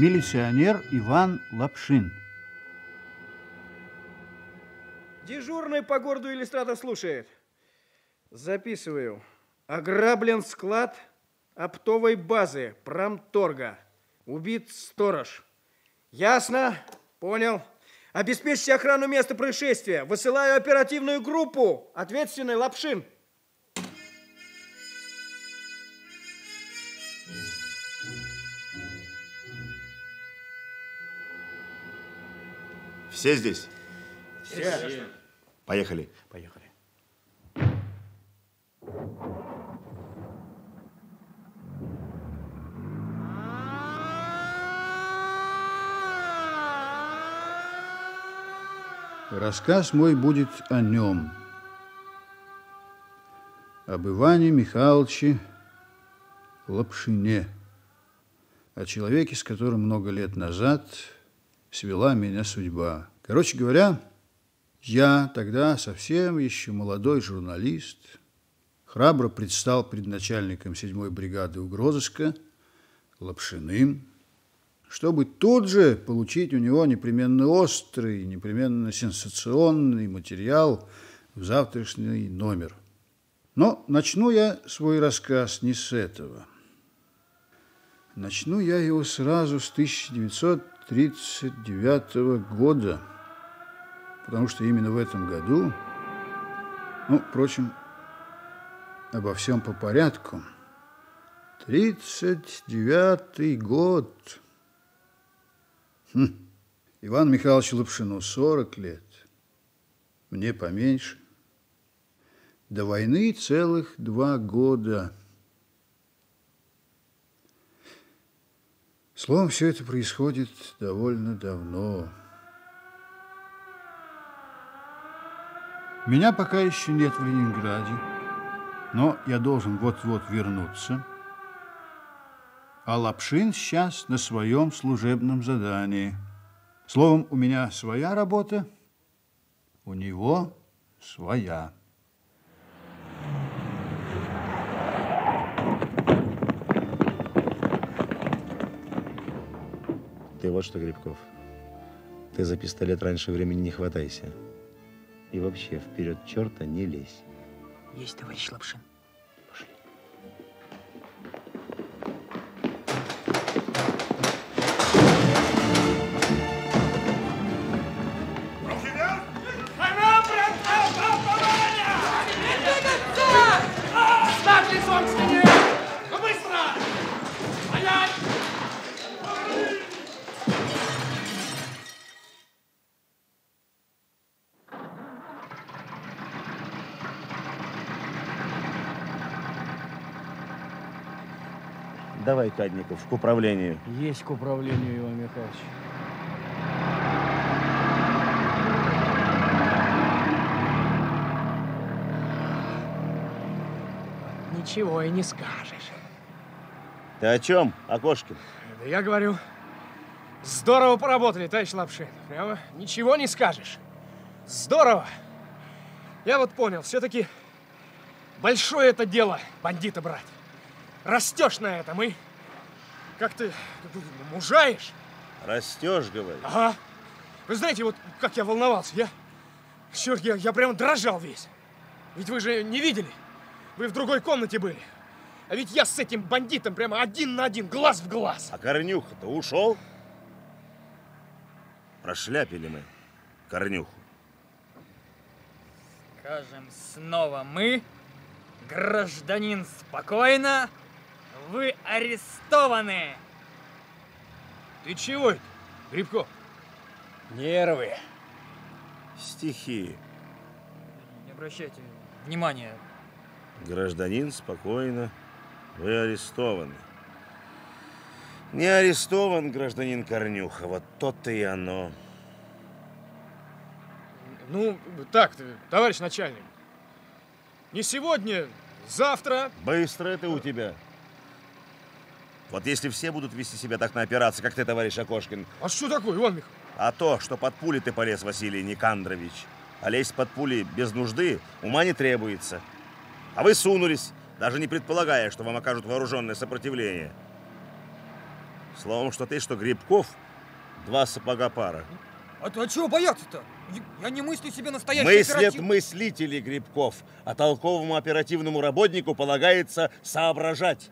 Милиционер Иван Лапшин. Дежурный по городу иллюстратор слушает. Записываю. Ограблен склад оптовой базы промторга. Убит сторож. Ясно? Понял. Обеспечьте охрану места происшествия. Высылаю оперативную группу. Ответственный Лапшин. Все здесь? Все. Поехали. Поехали. Рассказ мой будет о нем. Об Иване Михайловиче Лапшине. О человеке, с которым много лет назад свела меня судьба. Короче говоря, я тогда совсем еще молодой журналист, храбро предстал пред начальником седьмой бригады угрозыска Лапшиным, чтобы тут же получить у него непременно острый, непременно сенсационный материал в завтрашний номер. Но начну я свой рассказ не с этого. Начну я его сразу с 1939 года, потому что именно в этом году, ну, впрочем, обо всем по порядку. 39 год. Хм. Иван Михайлович Лапшину 40 лет. Мне поменьше. До войны целых два года. Словом, все это происходит довольно давно. Меня пока еще нет в Ленинграде, но я должен вот-вот вернуться. А Лапшин сейчас на своем служебном задании. Словом, у меня своя работа, у него своя. Ты вот что, Грибков. Ты за пистолет раньше времени не хватайся. И вообще вперед черта не лезь. Есть, товарищ Лапшин. Давай, Кадников, к управлению. Есть к управлению, Иван Михайлович. Ничего и не скажешь. Ты о чем, Окошкин? Да я говорю, здорово поработали, товарищ Лапшин. Прямо ничего не скажешь. Здорово. Я вот понял, все-таки большое это дело бандита брать. Растешь на этом и как ты мужаешь. Растешь, говоришь? Ага. Вы знаете, вот как я волновался, я... Черт, я, я прямо дрожал весь. Ведь вы же не видели. Вы в другой комнате были. А ведь я с этим бандитом прямо один на один, глаз в глаз. А Корнюха-то ушел? Прошляпили мы Корнюху. Скажем снова мы, гражданин, спокойно, вы арестованы. Ты чего это, Грибко? Нервы. Стихи. Не обращайте внимания. Гражданин, спокойно. Вы арестованы. Не арестован гражданин Корнюха. Вот то-то и оно. Ну, так, товарищ начальник. Не сегодня, завтра. Быстро это у тебя. Вот если все будут вести себя так на операции, как ты, товарищ Окошкин, А что такое, Иван Михайлович? а то, что под пули ты полез, Василий Никандрович, а лезть под пули без нужды ума не требуется. А вы сунулись, даже не предполагая, что вам окажут вооруженное сопротивление. Словом, что ты, что Грибков, два сапога пара. А, а чего бояться-то? Я, я не мыслю себе настоящий Мыслят оператив- мыслители Грибков, а толковому оперативному работнику полагается соображать.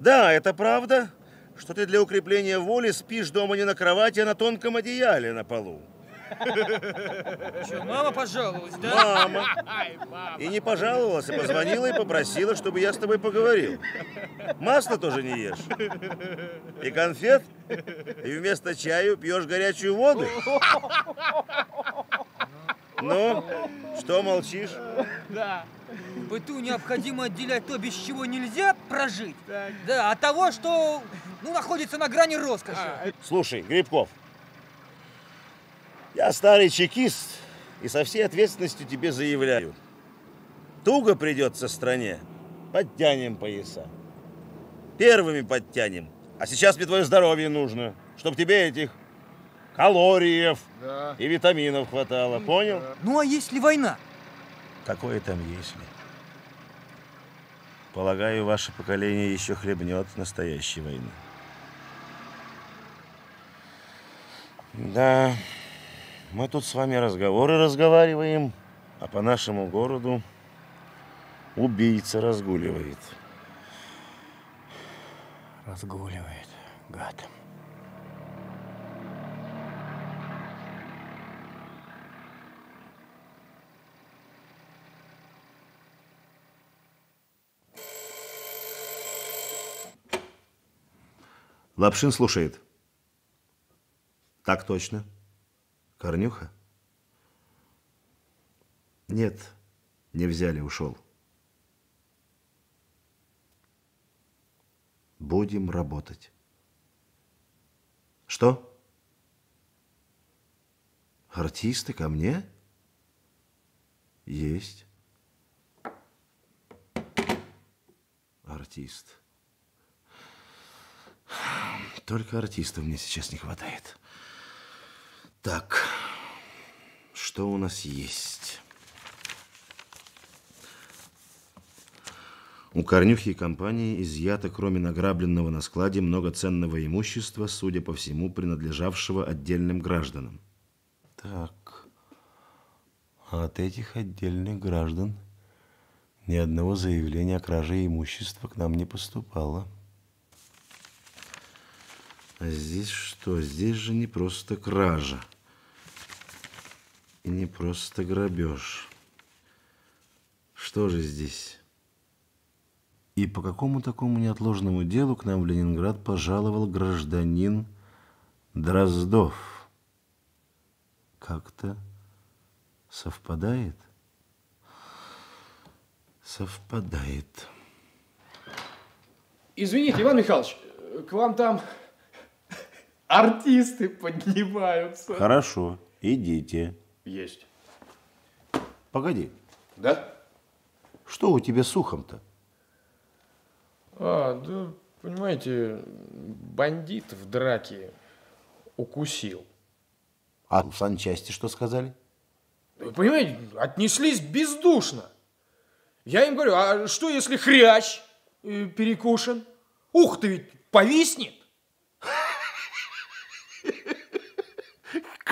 Да, это правда, что ты для укрепления воли спишь дома не на кровати, а на тонком одеяле на полу. Чё, мама пожаловалась, да? Мама. И не пожаловалась, а позвонила и попросила, чтобы я с тобой поговорил. Масло тоже не ешь. И конфет. И вместо чаю пьешь горячую воду. Ну, что молчишь? В быту необходимо отделять то, без чего нельзя прожить, да, от того, что ну, находится на грани роскоши. Слушай, Грибков, я старый чекист и со всей ответственностью тебе заявляю. Туго придется стране, подтянем пояса. Первыми подтянем. А сейчас мне твое здоровье нужно, чтобы тебе этих калориев и витаминов хватало. Понял? Ну а если война? Какое там если? Полагаю, ваше поколение еще хлебнет настоящей войны. Да, мы тут с вами разговоры разговариваем, а по нашему городу убийца разгуливает. Разгуливает, гад. Лапшин слушает. Так точно. Корнюха? Нет, не взяли, ушел. Будем работать. Что? Артисты ко мне? Есть. Артист. Только артистов мне сейчас не хватает. Так, что у нас есть? У Корнюхи и компании изъято, кроме награбленного на складе, много ценного имущества, судя по всему, принадлежавшего отдельным гражданам. Так, а от этих отдельных граждан ни одного заявления о краже имущества к нам не поступало. А здесь что? Здесь же не просто кража. И не просто грабеж. Что же здесь? И по какому такому неотложному делу к нам в Ленинград пожаловал гражданин Дроздов? Как-то совпадает? Совпадает. Извините, Иван Михайлович, к вам там артисты поднимаются. Хорошо, идите. Есть. Погоди, Да? что у тебя с ухом-то? А, да, понимаете, бандит в драке укусил. А в санчасти что сказали? Вы понимаете, отнеслись бездушно. Я им говорю, а что если хрящ э, перекушен? Ух, ты ведь повиснет.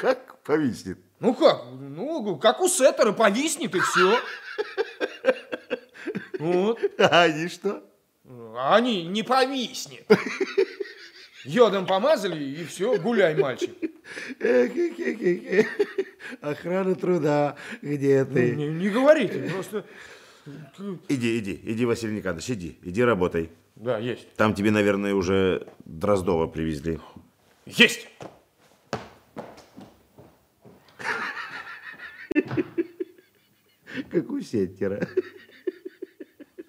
Как повиснет? Ну как? Ну, как у сеттера, повиснет и все. Вот. А они что? А они не повиснет. Йодом помазали и все, гуляй, мальчик. Охрана труда, где Ну, Не, не говорите, просто... Иди, иди, иди, Василий Николаевич, иди, иди работай. Да, есть. Там тебе, наверное, уже Дроздова привезли. Есть! Как у сеттера.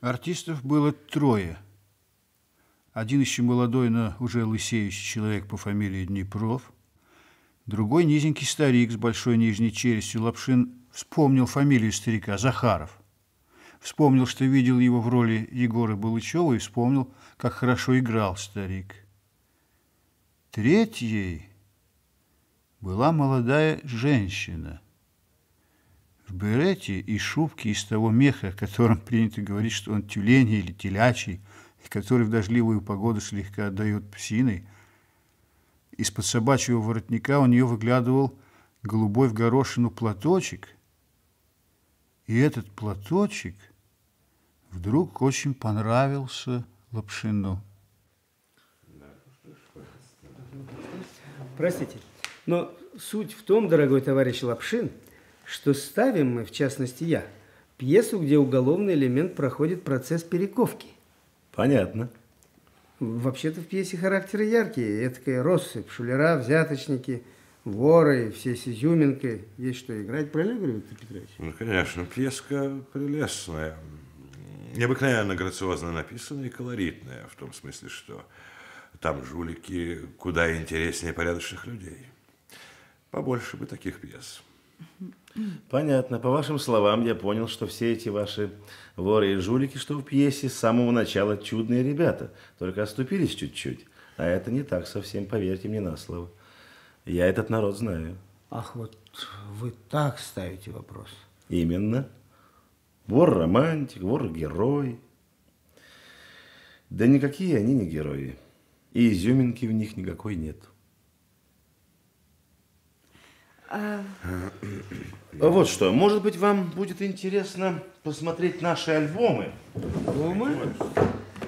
Артистов было трое. Один еще молодой, но уже лысеющий человек по фамилии Днепров. Другой низенький старик с большой нижней челюстью. Лапшин вспомнил фамилию старика Захаров. Вспомнил, что видел его в роли Егора Балычева и вспомнил, как хорошо играл старик. Третьей была молодая женщина в берете и шубке из того меха, о котором принято говорить, что он тюленей или телячий, и который в дождливую погоду слегка отдает псиной, из-под собачьего воротника у нее выглядывал голубой в горошину платочек. И этот платочек вдруг очень понравился Лапшину. Простите, но суть в том, дорогой товарищ Лапшин, что ставим мы, в частности я, пьесу, где уголовный элемент проходит процесс перековки. Понятно. Вообще-то в пьесе характеры яркие. Этакая россыпь, шулера, взяточники, воры, все с изюминкой. Есть что играть, правильно говорю, Виктор Петрович? Ну, конечно, пьеска прелестная. Необыкновенно грациозно написанная и колоритная, в том смысле, что там жулики куда интереснее порядочных людей. Побольше бы таких пьес. Понятно. По вашим словам, я понял, что все эти ваши воры и жулики, что в пьесе, с самого начала чудные ребята, только оступились чуть-чуть. А это не так совсем, поверьте мне на слово. Я этот народ знаю. Ах, вот вы так ставите вопрос. Именно. Вор-романтик, вор-герой. Да никакие они не герои. И изюминки в них никакой нет. А... Вот что, может быть, вам будет интересно посмотреть наши альбомы. Альбомы?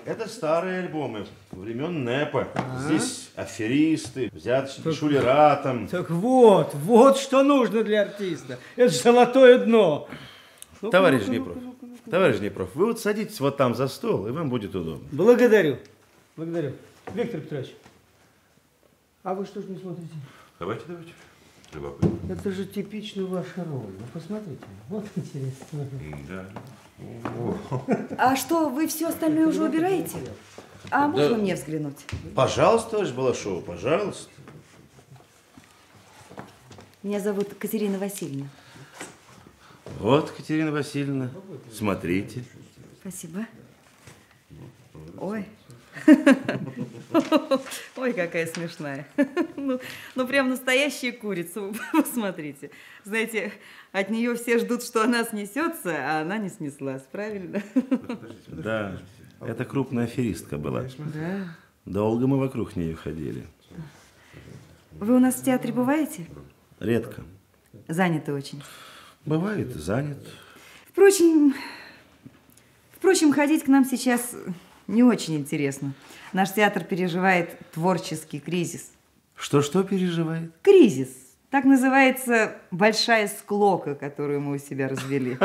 Это старые альбомы времен НЭПа. А? Здесь аферисты, взяточники, так, шулера там. Так вот, вот что нужно для артиста. Это золотое дно. Ну товарищ Днепров, товарищ Днепров, вы вот садитесь вот там за стол, и вам будет удобно. Благодарю. Благодарю. Виктор Петрович, а вы что ж не смотрите? Давайте, давайте. Любопытно. Это же типично ваша роль. Ну, посмотрите. Вот интересно. Да. А что, вы все остальное уже убираете? А можно да. мне взглянуть? Пожалуйста, товарищ Балашова, пожалуйста. Меня зовут Катерина Васильевна. Вот, Катерина Васильевна, смотрите. Спасибо. Ой. Ой, какая смешная. Ну, ну, прям настоящая курица, посмотрите. Знаете, от нее все ждут, что она снесется, а она не снеслась, правильно? Да, это крупная аферистка была. Да. Долго мы вокруг нее ходили. Вы у нас в театре бываете? Редко. Заняты очень. Бывает, занят. Впрочем, впрочем, ходить к нам сейчас не очень интересно. Наш театр переживает творческий кризис. Что-что переживает? Кризис. Так называется большая склока, которую мы у себя развели.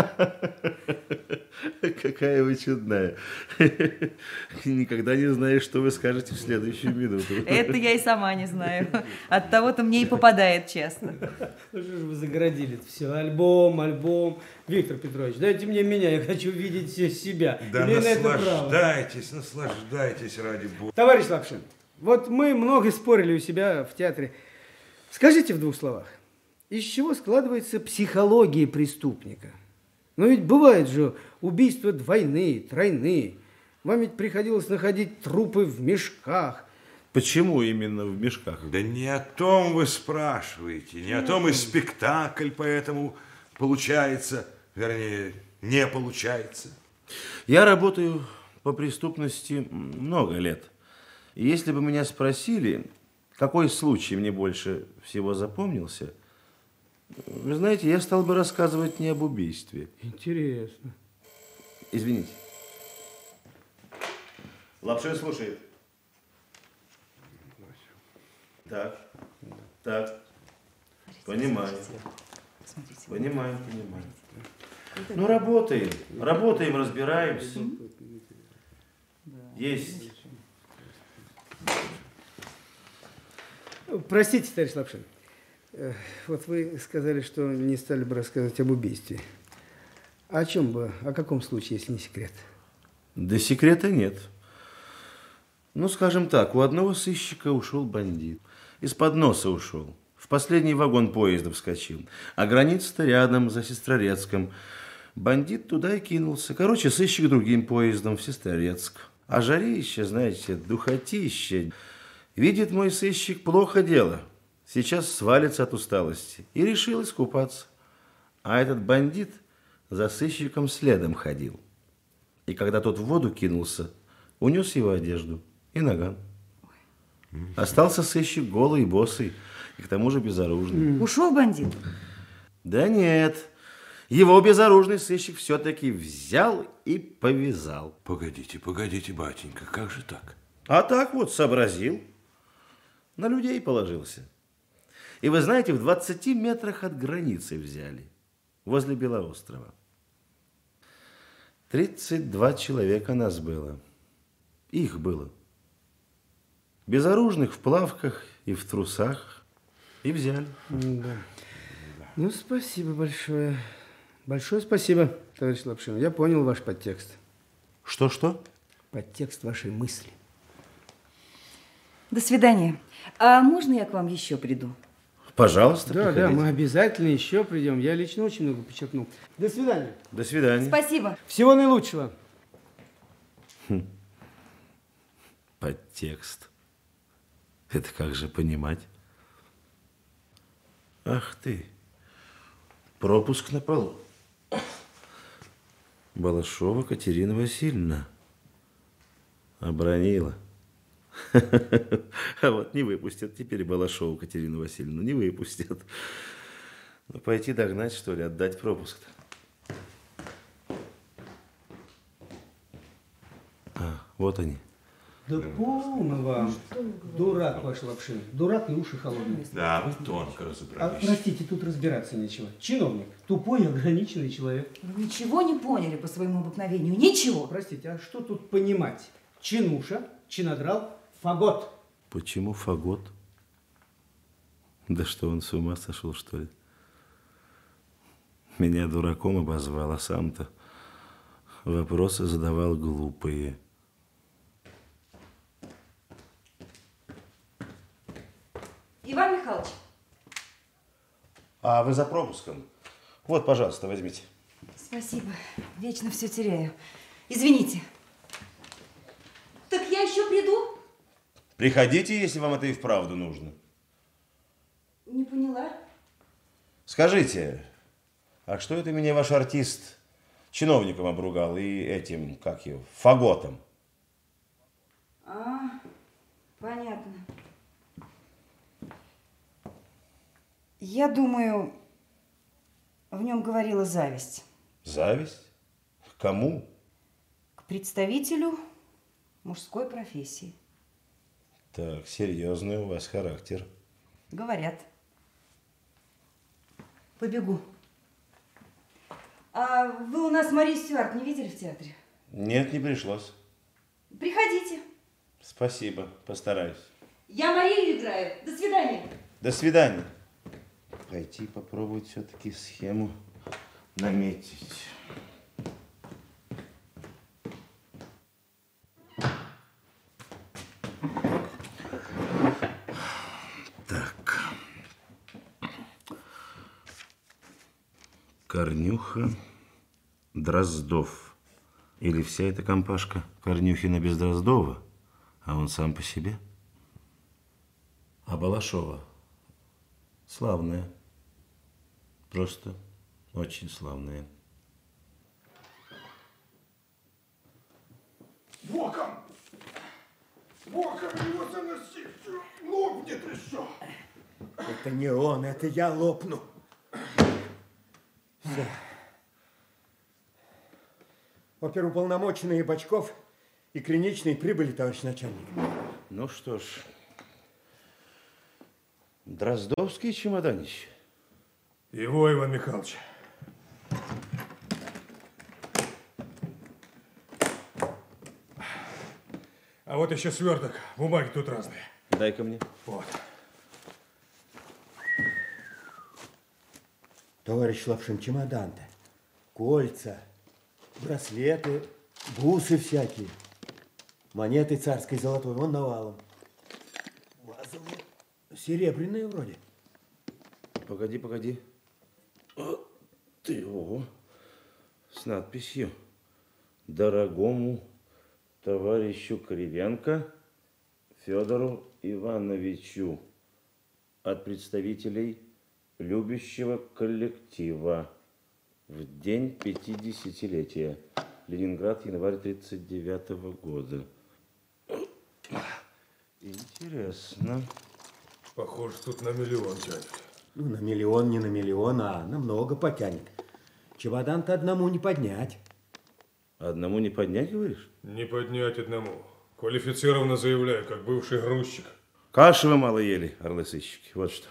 Какая вы чудная. Никогда не знаешь, что вы скажете в следующую минуту. Это я и сама не знаю. От того-то мне и попадает часто. Ну что же вы загородили все? Альбом, альбом. Виктор Петрович, дайте мне меня, я хочу видеть себя. Да Или наслаждайтесь, наслаждайтесь ради бога. Товарищ Лапшин, вот мы много спорили у себя в театре. Скажите в двух словах, из чего складывается психология преступника? Но ведь бывает же убийства двойные, тройные. Вам ведь приходилось находить трупы в мешках. Почему именно в мешках? Да не о том вы спрашиваете, не о том и спектакль поэтому получается, вернее, не получается. Я работаю по преступности много лет. И если бы меня спросили, какой случай мне больше всего запомнился, вы знаете, я стал бы рассказывать не об убийстве. Интересно. Извините. Лапшин слушает. Так, так. Понимаю. Понимаю, понимаю. Ну, работаем. Работаем, разбираемся. Есть. Простите, товарищ Лапшин. Э, вот вы сказали, что не стали бы рассказывать об убийстве. А о чем бы, о каком случае, если не секрет? Да секрета нет. Ну, скажем так, у одного сыщика ушел бандит. Из-под носа ушел. В последний вагон поезда вскочил. А граница-то рядом, за Сестрорецком. Бандит туда и кинулся. Короче, сыщик другим поездом в Сестрорецк. А жарище, знаете, духотище. Видит мой сыщик плохо дело. Сейчас свалится от усталости. И решил искупаться. А этот бандит за сыщиком следом ходил. И когда тот в воду кинулся, унес его одежду и наган. Остался сыщик голый и босый, и к тому же безоружный. Ушел бандит? Да нет, его безоружный сыщик все-таки взял и повязал. Погодите, погодите, батенька, как же так? А так вот сообразил. На людей положился. И вы знаете, в 20 метрах от границы взяли, возле Белоострова. 32 человека нас было. Их было. Безоружных в плавках и в трусах. И взяли. Да. Ну, спасибо большое. Большое спасибо, товарищ Лапшин. Я понял ваш подтекст. Что-что? Подтекст вашей мысли. До свидания. А можно я к вам еще приду? Пожалуйста, Да, приходите. да, мы обязательно еще придем. Я лично очень много подчеркнул. До свидания. До свидания. Спасибо. Всего наилучшего. Подтекст. Это как же понимать? Ах ты, пропуск на полу. Балашова Катерина Васильевна обронила. А вот не выпустят теперь Балашову Катерину Васильевну, не выпустят. Ну, пойти догнать, что ли, отдать пропуск-то. А, вот они. Да полно вам. Дурак ваш Лапшин. Дурак и уши холодные. Да, вы тонко А, разобрались. простите, тут разбираться нечего. Чиновник. Тупой, ограниченный человек. Вы ничего не поняли по своему обыкновению? Ничего. Простите, а что тут понимать? Чинуша, чинодрал, фагот. Почему фагот? Да что, он с ума сошел, что ли? Меня дураком обозвал, а сам-то вопросы задавал глупые. Иван Михайлович, А вы за пропуском? Вот, пожалуйста, возьмите. спасибо. Вечно все теряю. Извините. Так я еще приду? Приходите, если вам это и вправду нужно. Не поняла. Скажите, а что это меня ваш артист чиновником обругал и этим, как его, фаготом? А, понятно. Я думаю, в нем говорила зависть. Зависть? К Кому? К представителю мужской профессии. Так, серьезный у вас характер. Говорят. Побегу. А вы у нас Марию Стюарт не видели в театре? Нет, не пришлось. Приходите. Спасибо, постараюсь. Я Марию играю. До свидания. До свидания. Пойти попробовать все-таки схему наметить. Так. Корнюха, Дроздов. Или вся эта компашка Корнюхина без Дроздова, а он сам по себе? А Балашова? Славная. Просто очень славная. Боком! Боком его заносить! Лопнет еще! Это не он, это я лопну. Все. Оперуполномоченные Бочков и Клиничный прибыли, товарищ начальник. Ну что ж, Дроздовский чемоданище. Его, Иван Михайлович. А вот еще сверток. Бумаги тут разные. Дай-ка мне. Вот. Товарищ Лапшин, чемодан-то. Кольца, браслеты, бусы всякие. Монеты царской золотой, вон навалом. Вазовые, серебряные вроде. Погоди, погоди. О, ты, ого. С надписью. Дорогому товарищу Кривенко Федору Ивановичу от представителей любящего коллектива в день 50-летия. Ленинград, январь 39 года. Интересно. Похоже, тут на миллион тянет. Ну, на миллион, не на миллион, а намного потянет. Чемодан-то одному не поднять. Одному не поднять, говоришь? Не поднять одному. Квалифицированно заявляю, как бывший грузчик. Каши вы мало ели, орлы-сыщики, вот что.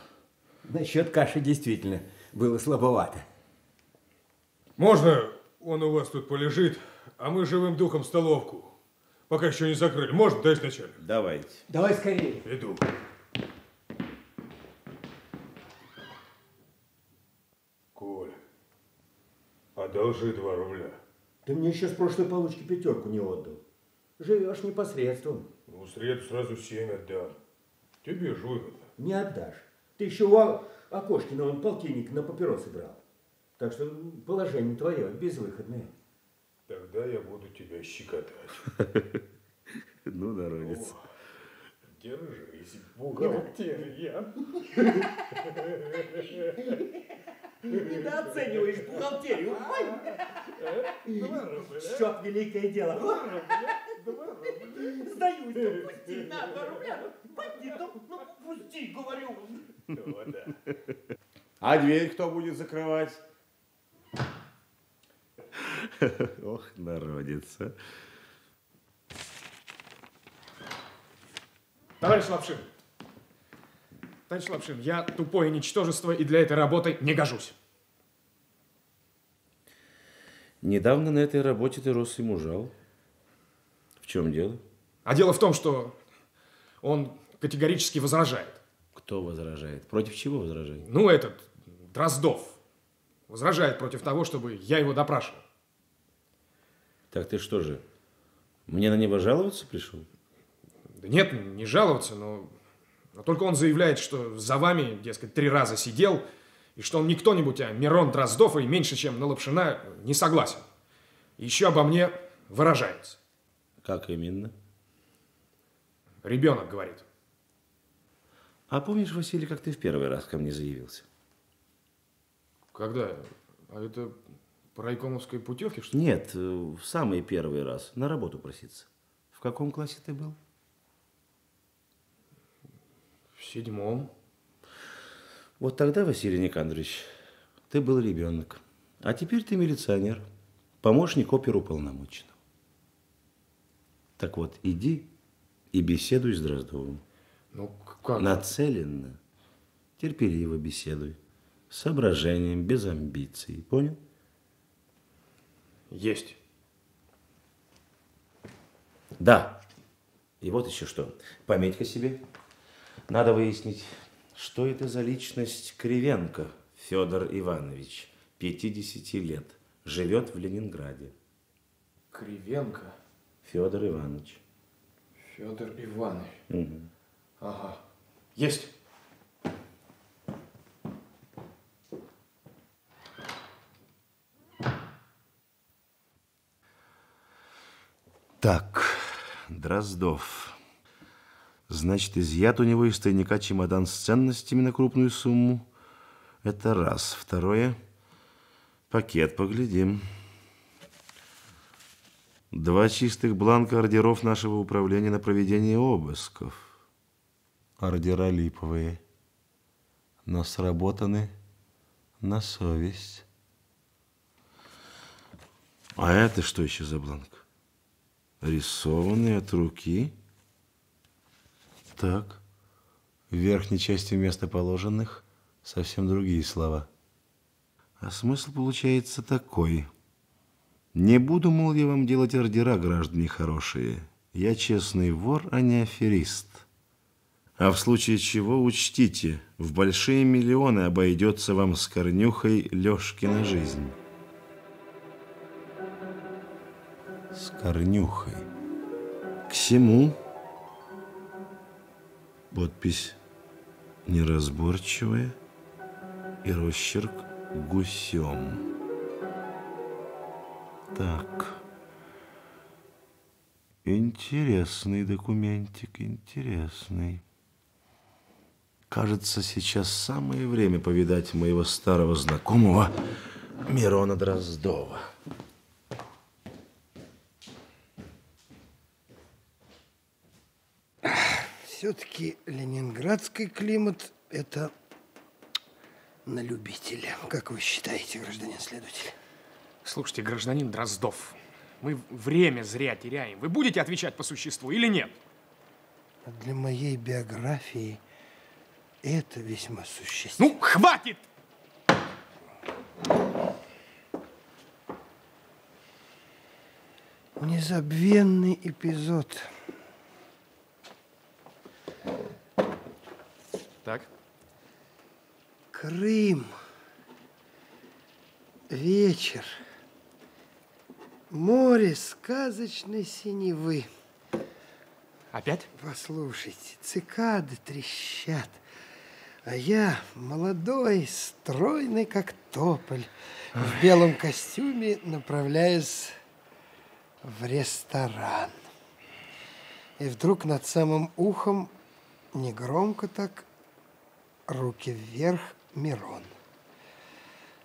Насчет каши действительно было слабовато. Можно он у вас тут полежит, а мы живым духом столовку. Пока еще не закрыли. Можно, товарищ начальник? Давайте. Давай скорее. Иду. Коля, одолжи два рубля. Ты мне еще с прошлой получки пятерку не отдал. Живешь непосредством. Ну, в среду сразу семь отдам. Тебе ж выгодно. Не отдашь. Ты еще у Окошкина он полтинник на папиросы брал. Так что положение твое безвыходное. Тогда я буду тебя щекотать. Ну, народец. Держись, бухгалтерия. Недооцениваешь бухгалтерию. Счет великое дело. Сдаюсь, ну пусти, на, два рубля. Пойди, ну, ну пусти, говорю. А дверь кто будет закрывать? Ох, народец. а. Товарищ Лапшин, товарищ Лапшин, я тупое ничтожество и для этой работы не гожусь. Недавно на этой работе ты рос и мужал. В чем дело? А дело в том, что он категорически возражает. Кто возражает? Против чего возражает? Ну, этот, Дроздов, возражает против того, чтобы я его допрашивал. Так ты что же, мне на него жаловаться пришел? Да нет, не жаловаться, но, но только он заявляет, что за вами, дескать, три раза сидел, и что он не кто-нибудь, а Мирон Дроздов, и меньше, чем на Лапшина, не согласен. И еще обо мне выражается. Как именно? Ребенок говорит. А помнишь, Василий, как ты в первый раз ко мне заявился? Когда? А это по райкомовской путевке, что ли? Нет, э, в самый первый раз. На работу проситься. В каком классе ты был? В седьмом. Вот тогда, Василий Никандрович, ты был ребенок. А теперь ты милиционер, помощник оперуполномоченного. Так вот, иди и беседуй с Дроздовым. Ну, как? Нацеленно, терпеливо беседуй. Соображением, без амбиций. Понял? Есть. Да. И вот еще что. Пометь-ка себе. Надо выяснить, что это за личность Кривенко Федор Иванович, 50 лет, живет в Ленинграде. Кривенко Федор Иванович. Федор Иванович. Мгм. Ага. Есть. Так, Дроздов. Значит, изъят у него из тайника чемодан с ценностями на крупную сумму. Это раз. Второе. Пакет поглядим. Два чистых бланка ордеров нашего управления на проведение обысков. Ордера липовые, но сработаны на совесть. А это что еще за бланк? Рисованный от руки? Так. В верхней части вместо положенных совсем другие слова. А смысл получается такой. Не буду, мол, я вам делать ордера, граждане хорошие. Я честный вор, а не аферист. А в случае чего учтите, в большие миллионы обойдется вам с корнюхой Лешкина жизнь. С корнюхой. К всему подпись неразборчивая и росчерк гусем. Так. Интересный документик, интересный. Кажется, сейчас самое время повидать моего старого знакомого Мирона Дроздова. Все-таки ленинградский климат – это на любителя. Как вы считаете, гражданин следователь? Слушайте, гражданин Дроздов, мы время зря теряем. Вы будете отвечать по существу или нет? Для моей биографии это весьма существенно. Ну, хватит! Незабвенный эпизод. Так. Крым. Вечер. Море сказочной синевы. Опять? Послушайте, цикады трещат. А я молодой, стройный, как тополь, в белом костюме направляюсь в ресторан. И вдруг над самым ухом, негромко так, руки вверх, Мирон.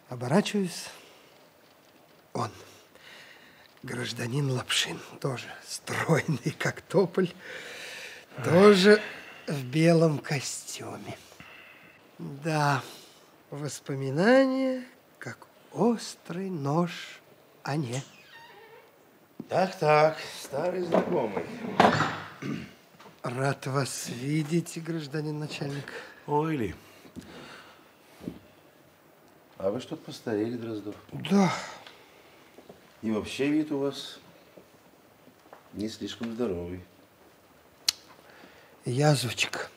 Оборачиваюсь, он, гражданин Лапшин, тоже стройный, как тополь, тоже в белом костюме. Да, воспоминания, как острый нож а не. Так, так, старый знакомый. Рад вас видеть, гражданин начальник. Ой ли. А вы что-то постарели, Дроздов. Да. И вообще вид у вас не слишком здоровый. Язвочка.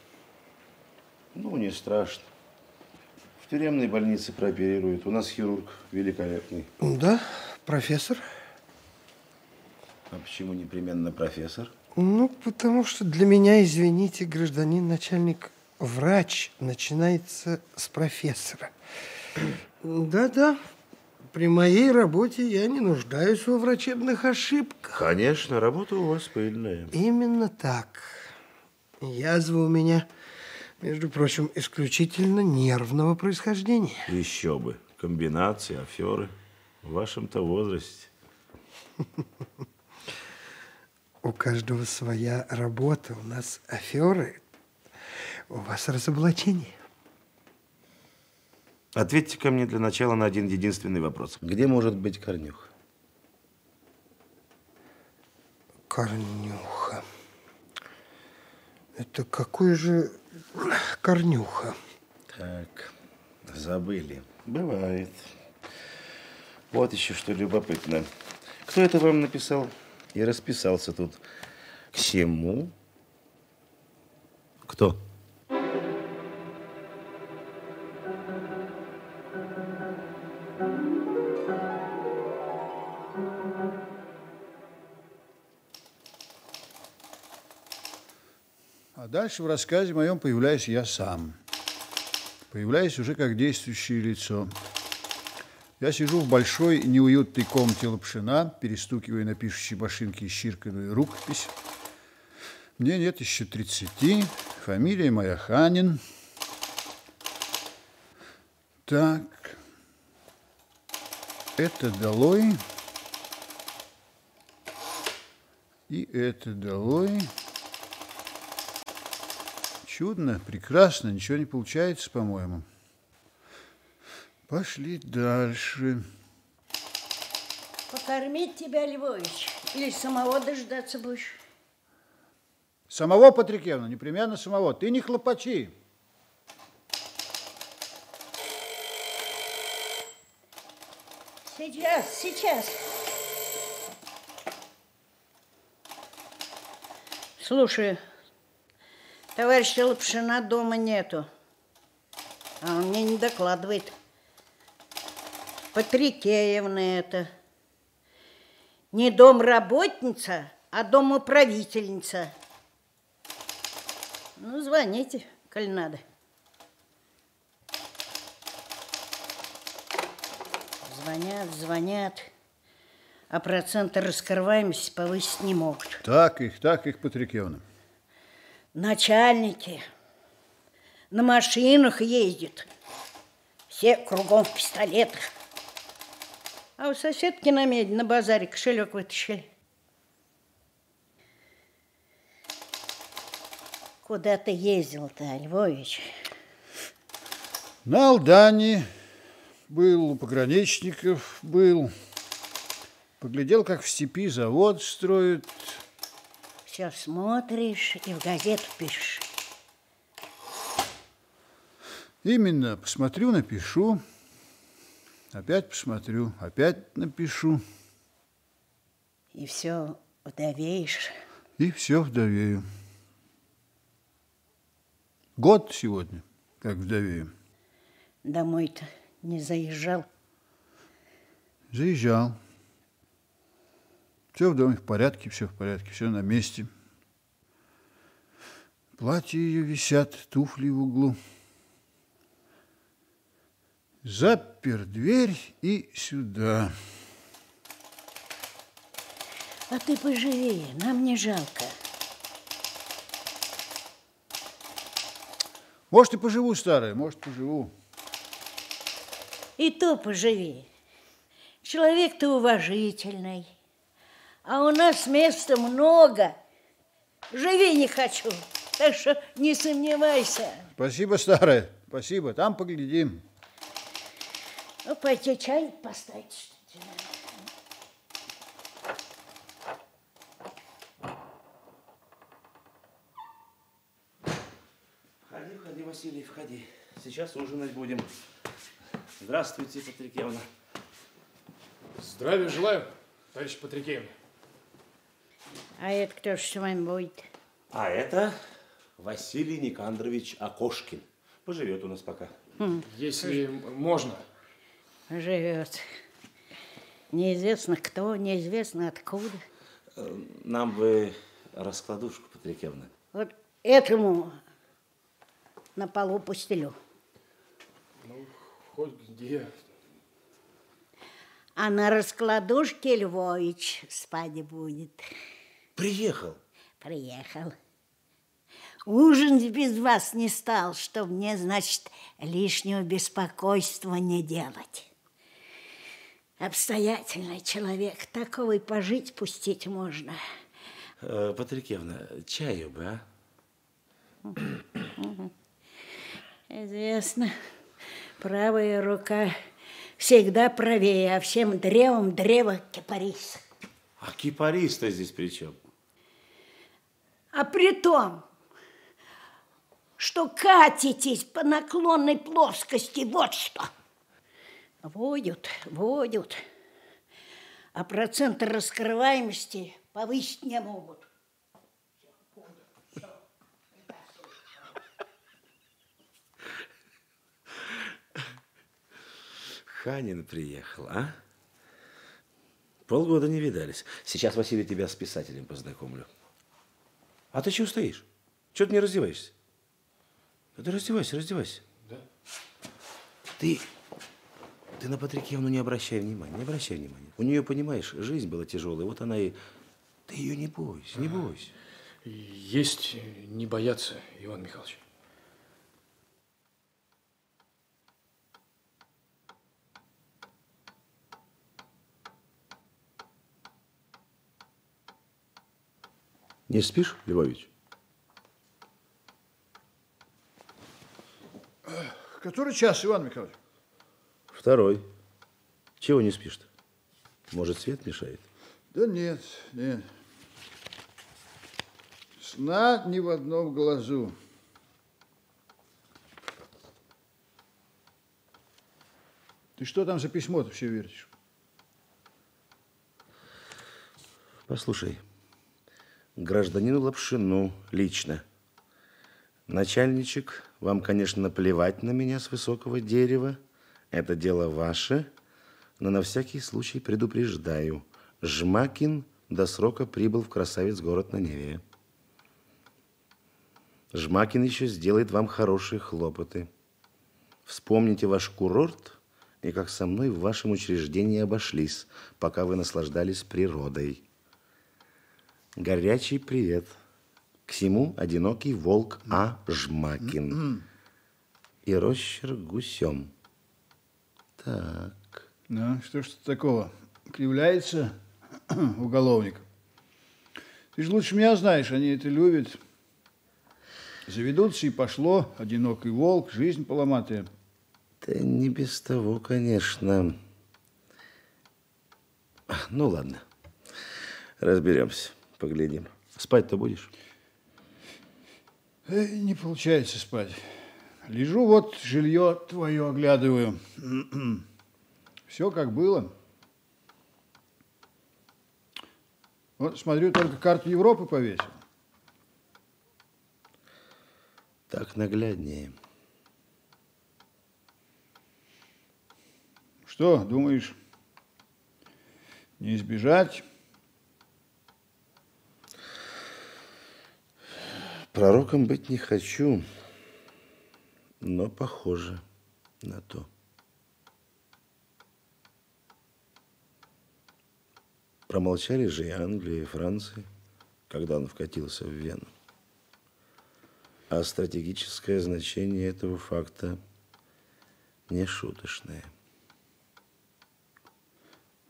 Ну, не страшно. В тюремной больнице прооперируют. У нас хирург великолепный. Да, профессор. А почему непременно профессор? Ну, потому что для меня, извините, гражданин начальник, врач начинается с профессора. Да-да, при моей работе я не нуждаюсь во врачебных ошибках. Конечно, работа у вас пыльная. Именно так. Язва у меня, между прочим, исключительно нервного происхождения. Еще бы. Комбинации, аферы. В вашем-то возрасте. У каждого своя работа. У нас аферы, у вас разоблачение. Ответьте ко мне для начала на один единственный вопрос. Где может быть Корнюх? Корнюха. Это какой же Корнюха? Так, забыли. Бывает. Вот еще что любопытно. Кто это вам написал? И расписался тут. К чему? Кто? Дальше в рассказе моем появляюсь я сам. Появляюсь уже как действующее лицо. Я сижу в большой неуютной комнате Лапшина, перестукивая на пишущей машинке исчирканную рукопись. Мне нет еще 30, фамилия моя Ханин. Так, это долой, и это долой. Чудно, прекрасно, ничего не получается, по-моему. Пошли дальше. Покормить тебя, Львович, или самого дождаться будешь? Самого Патрикевна, непременно самого. Ты не хлопачи. Сейчас, сейчас. Слушай, товарища Лапшина дома нету. А он мне не докладывает. Патрикеевна это. Не домработница, а домоправительница. Ну, звоните, коль надо. Звонят, звонят, а проценты раскрываемости повысить не могут. Так их, так их, Патрикевна. Начальники на машинах ездят. Все кругом в пистолетах. А у соседки на меди на базаре кошелек вытащили. Куда ты ездил-то, Львович? На Алдане был, у пограничников был. Поглядел, как в степи завод строят. Все смотришь и в газету пишешь. Именно, посмотрю, напишу. Опять посмотрю, опять напишу. И все вдовеешь. И все вдовею. Год сегодня, как вдовею. Домой-то не заезжал? Заезжал. Все в доме в порядке, все в порядке, все на месте. Платья ее висят, туфли в углу. Запер дверь и сюда. А ты поживее, нам не жалко. Может, и поживу, старая, может, поживу. И то поживи. Человек ты уважительный. А у нас места много. Живи не хочу. Так что не сомневайся. Спасибо, старая, спасибо. Там поглядим. Ну, пойти чай поставить. Входи, входи, Василий, входи. Сейчас ужинать будем. Здравствуйте, Патрикевна. Здравия желаю, товарищ Патрикеевна. А это кто ж с вами будет? А это Василий Никандрович Окошкин. Поживет у нас пока. Хм. Если можно. Живет. Неизвестно кто, неизвестно откуда. Э, Нам бы раскладушку, Патрикевна. Вот этому на полу постелю. Ну, хоть где. А на раскладушке Львович спать будет. Приехал. Приехал. Ужин без вас не стал, чтобы мне, значит, лишнего беспокойства не делать. Обстоятельный человек, такого и пожить пустить можно. Э, Патрикевна, чаю бы, а? Известно, правая рука всегда правее, а всем древом древо кипарис. А кипарис-то здесь при чем? А при том, что катитесь по наклонной плоскости, вот что. Водят, водят, а проценты раскрываемости повысить не могут. Ханин приехал, а? Полгода не видались. Сейчас, Василий, тебя с писателем познакомлю. А ты чего стоишь? Чего ты не раздеваешься? Да ты раздевайся, раздевайся. Да. Ты, ты на Патрикевну не обращай внимания, не обращай внимания. У нее, понимаешь, жизнь была тяжелая, вот она и... Ты ее не бойся, не бойся. Есть не бояться, Иван Михайлович. Не спишь, Львович? Который час, Иван Михайлович? Второй. Чего не спишь-то? Может, свет мешает? Да нет, нет. Сна ни в одном глазу. Ты что там за письмо-то все вертишь? Послушай, гражданину Лапшину лично. Начальничек, вам, конечно, наплевать на меня с высокого дерева. Это дело ваше, но на всякий случай предупреждаю. Жмакин до срока прибыл в красавец город на Неве. Жмакин еще сделает вам хорошие хлопоты. Вспомните ваш курорт и как со мной в вашем учреждении обошлись, пока вы наслаждались природой. Горячий привет. К всему одинокий волк А. Жмакин. И росчерк гусем. Так. Ну, что ж такого? Кривляется уголовник. Ты же лучше меня знаешь, они это любят. Заведутся и пошло, одинокий волк, жизнь поломатая. Да не без того, конечно. Ну, ладно. Разберемся, поглядим. Спать-то будешь? Эй, не получается спать. Лежу вот, жилье твое оглядываю. Все как было. Вот смотрю, только карту Европы повесил. Так нагляднее. Что, думаешь, не избежать? Пророком быть не хочу, но похоже на то. Промолчали же и Англия, и Франция, когда он вкатился в Вену. А стратегическое значение этого факта не шуточное.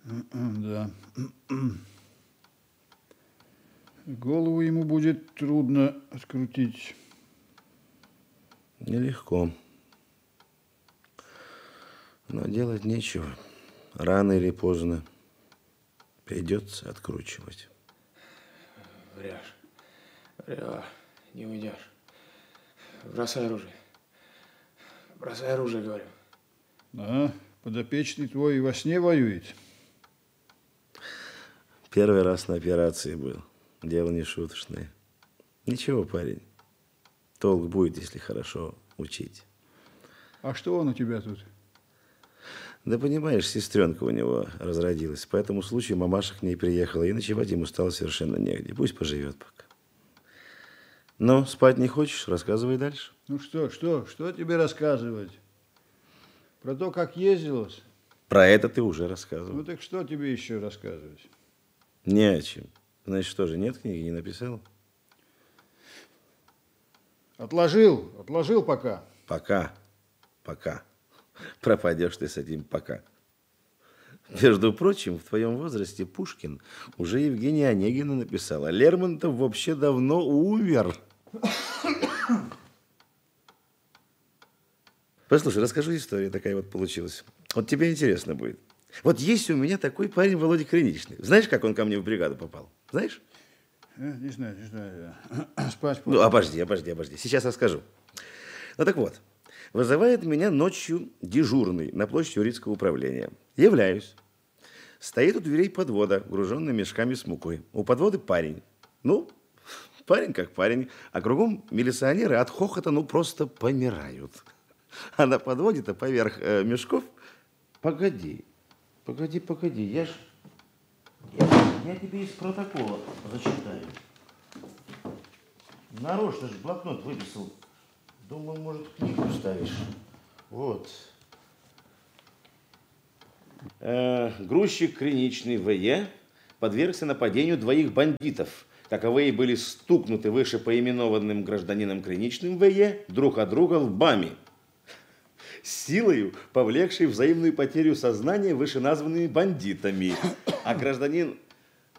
Да. Голову ему будет трудно открутить. Нелегко. Но делать нечего. Рано или поздно придется откручивать. Врешь. Врешь. Не уйдешь. Бросай оружие. Бросай оружие, говорю. Да, подопечный твой и во сне воюет. Первый раз на операции был. Дело не шуточное. Ничего, парень. Толк будет, если хорошо учить. А что он у тебя тут? Да понимаешь, сестренка у него разродилась. По этому случаю мамаша к ней приехала, и ночевать ему стало совершенно негде. Пусть поживет пока. Ну, спать не хочешь? Рассказывай дальше. Ну что, что, что тебе рассказывать? Про то, как ездилось? Про это ты уже рассказывал. Ну так что тебе еще рассказывать? Не о чем. Значит, что же, нет книги, не написал? Отложил, отложил пока. Пока, пока. Пропадешь ты с этим пока. Между прочим, в твоем возрасте Пушкин уже Евгения Онегина написал, а Лермонтов вообще давно умер. Послушай, расскажу историю, такая вот получилась. Вот тебе интересно будет. Вот есть у меня такой парень Володя Криничный. Знаешь, как он ко мне в бригаду попал? Знаешь? Э, Не знаю, не знаю. Спать Ну, обожди, обожди, обожди. Сейчас расскажу. Ну так вот, вызывает меня ночью дежурный на площади Урицкого управления. Являюсь. Стоит у дверей подвода, груженный мешками с мукой. У подвода парень. Ну, парень как парень. А кругом милиционеры от хохота ну просто помирают. А на подводе-то поверх э, мешков... Погоди, погоди, погоди, я ж... Я, я тебе из протокола зачитаю. Нарочно же блокнот выписал. Думал, может, книгу вставишь. Вот. Э, грузчик Криничный В.Е. подвергся нападению двоих бандитов. Таковые были стукнуты выше поименованным гражданином Криничным В.Е. друг от друга лбами. Силою, повлекшей взаимную потерю сознания вышеназванными бандитами. А гражданин...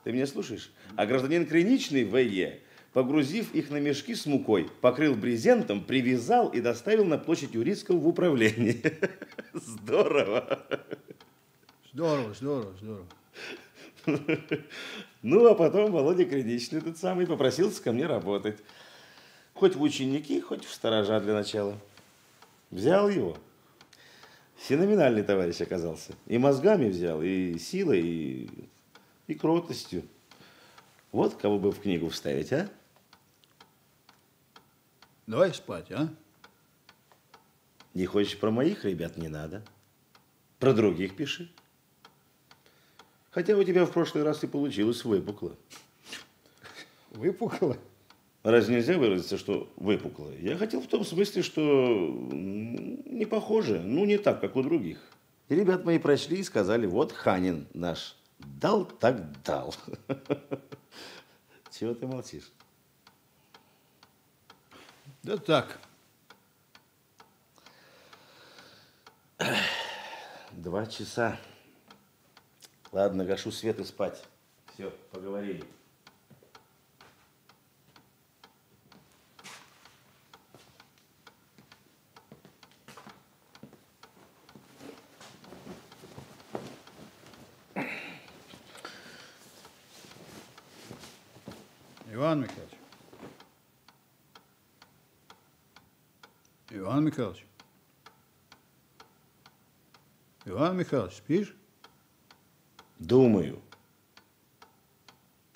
Ты меня слушаешь? А гражданин Криничный В.Е., погрузив их на мешки с мукой, покрыл брезентом, привязал и доставил на площадь Юрицкого в управление. Здорово! Здорово, здорово, здорово. Ну, а потом Володя Криничный, этот самый, попросился ко мне работать. Хоть в ученики, хоть в сторожа для начала. Взял его. Феноменальный товарищ оказался. И мозгами взял, и силой, и, и кротостью. Вот кого бы в книгу вставить, а? Давай спать, а? Не хочешь про моих ребят, не надо. Про других пиши. Хотя у тебя в прошлый раз и получилось выпукло. Выпукло? Разве нельзя выразиться, что выпукло? Я хотел в том смысле, что не похоже, ну не так, как у других. И ребят мои прочли и сказали, вот Ханин наш. Дал так дал. Чего ты молчишь? Да так. Два часа. Ладно, гашу свет и спать. Все, поговорили. Иван Михайлович. Иван Михайлович. Иван Михайлович, спишь? Думаю.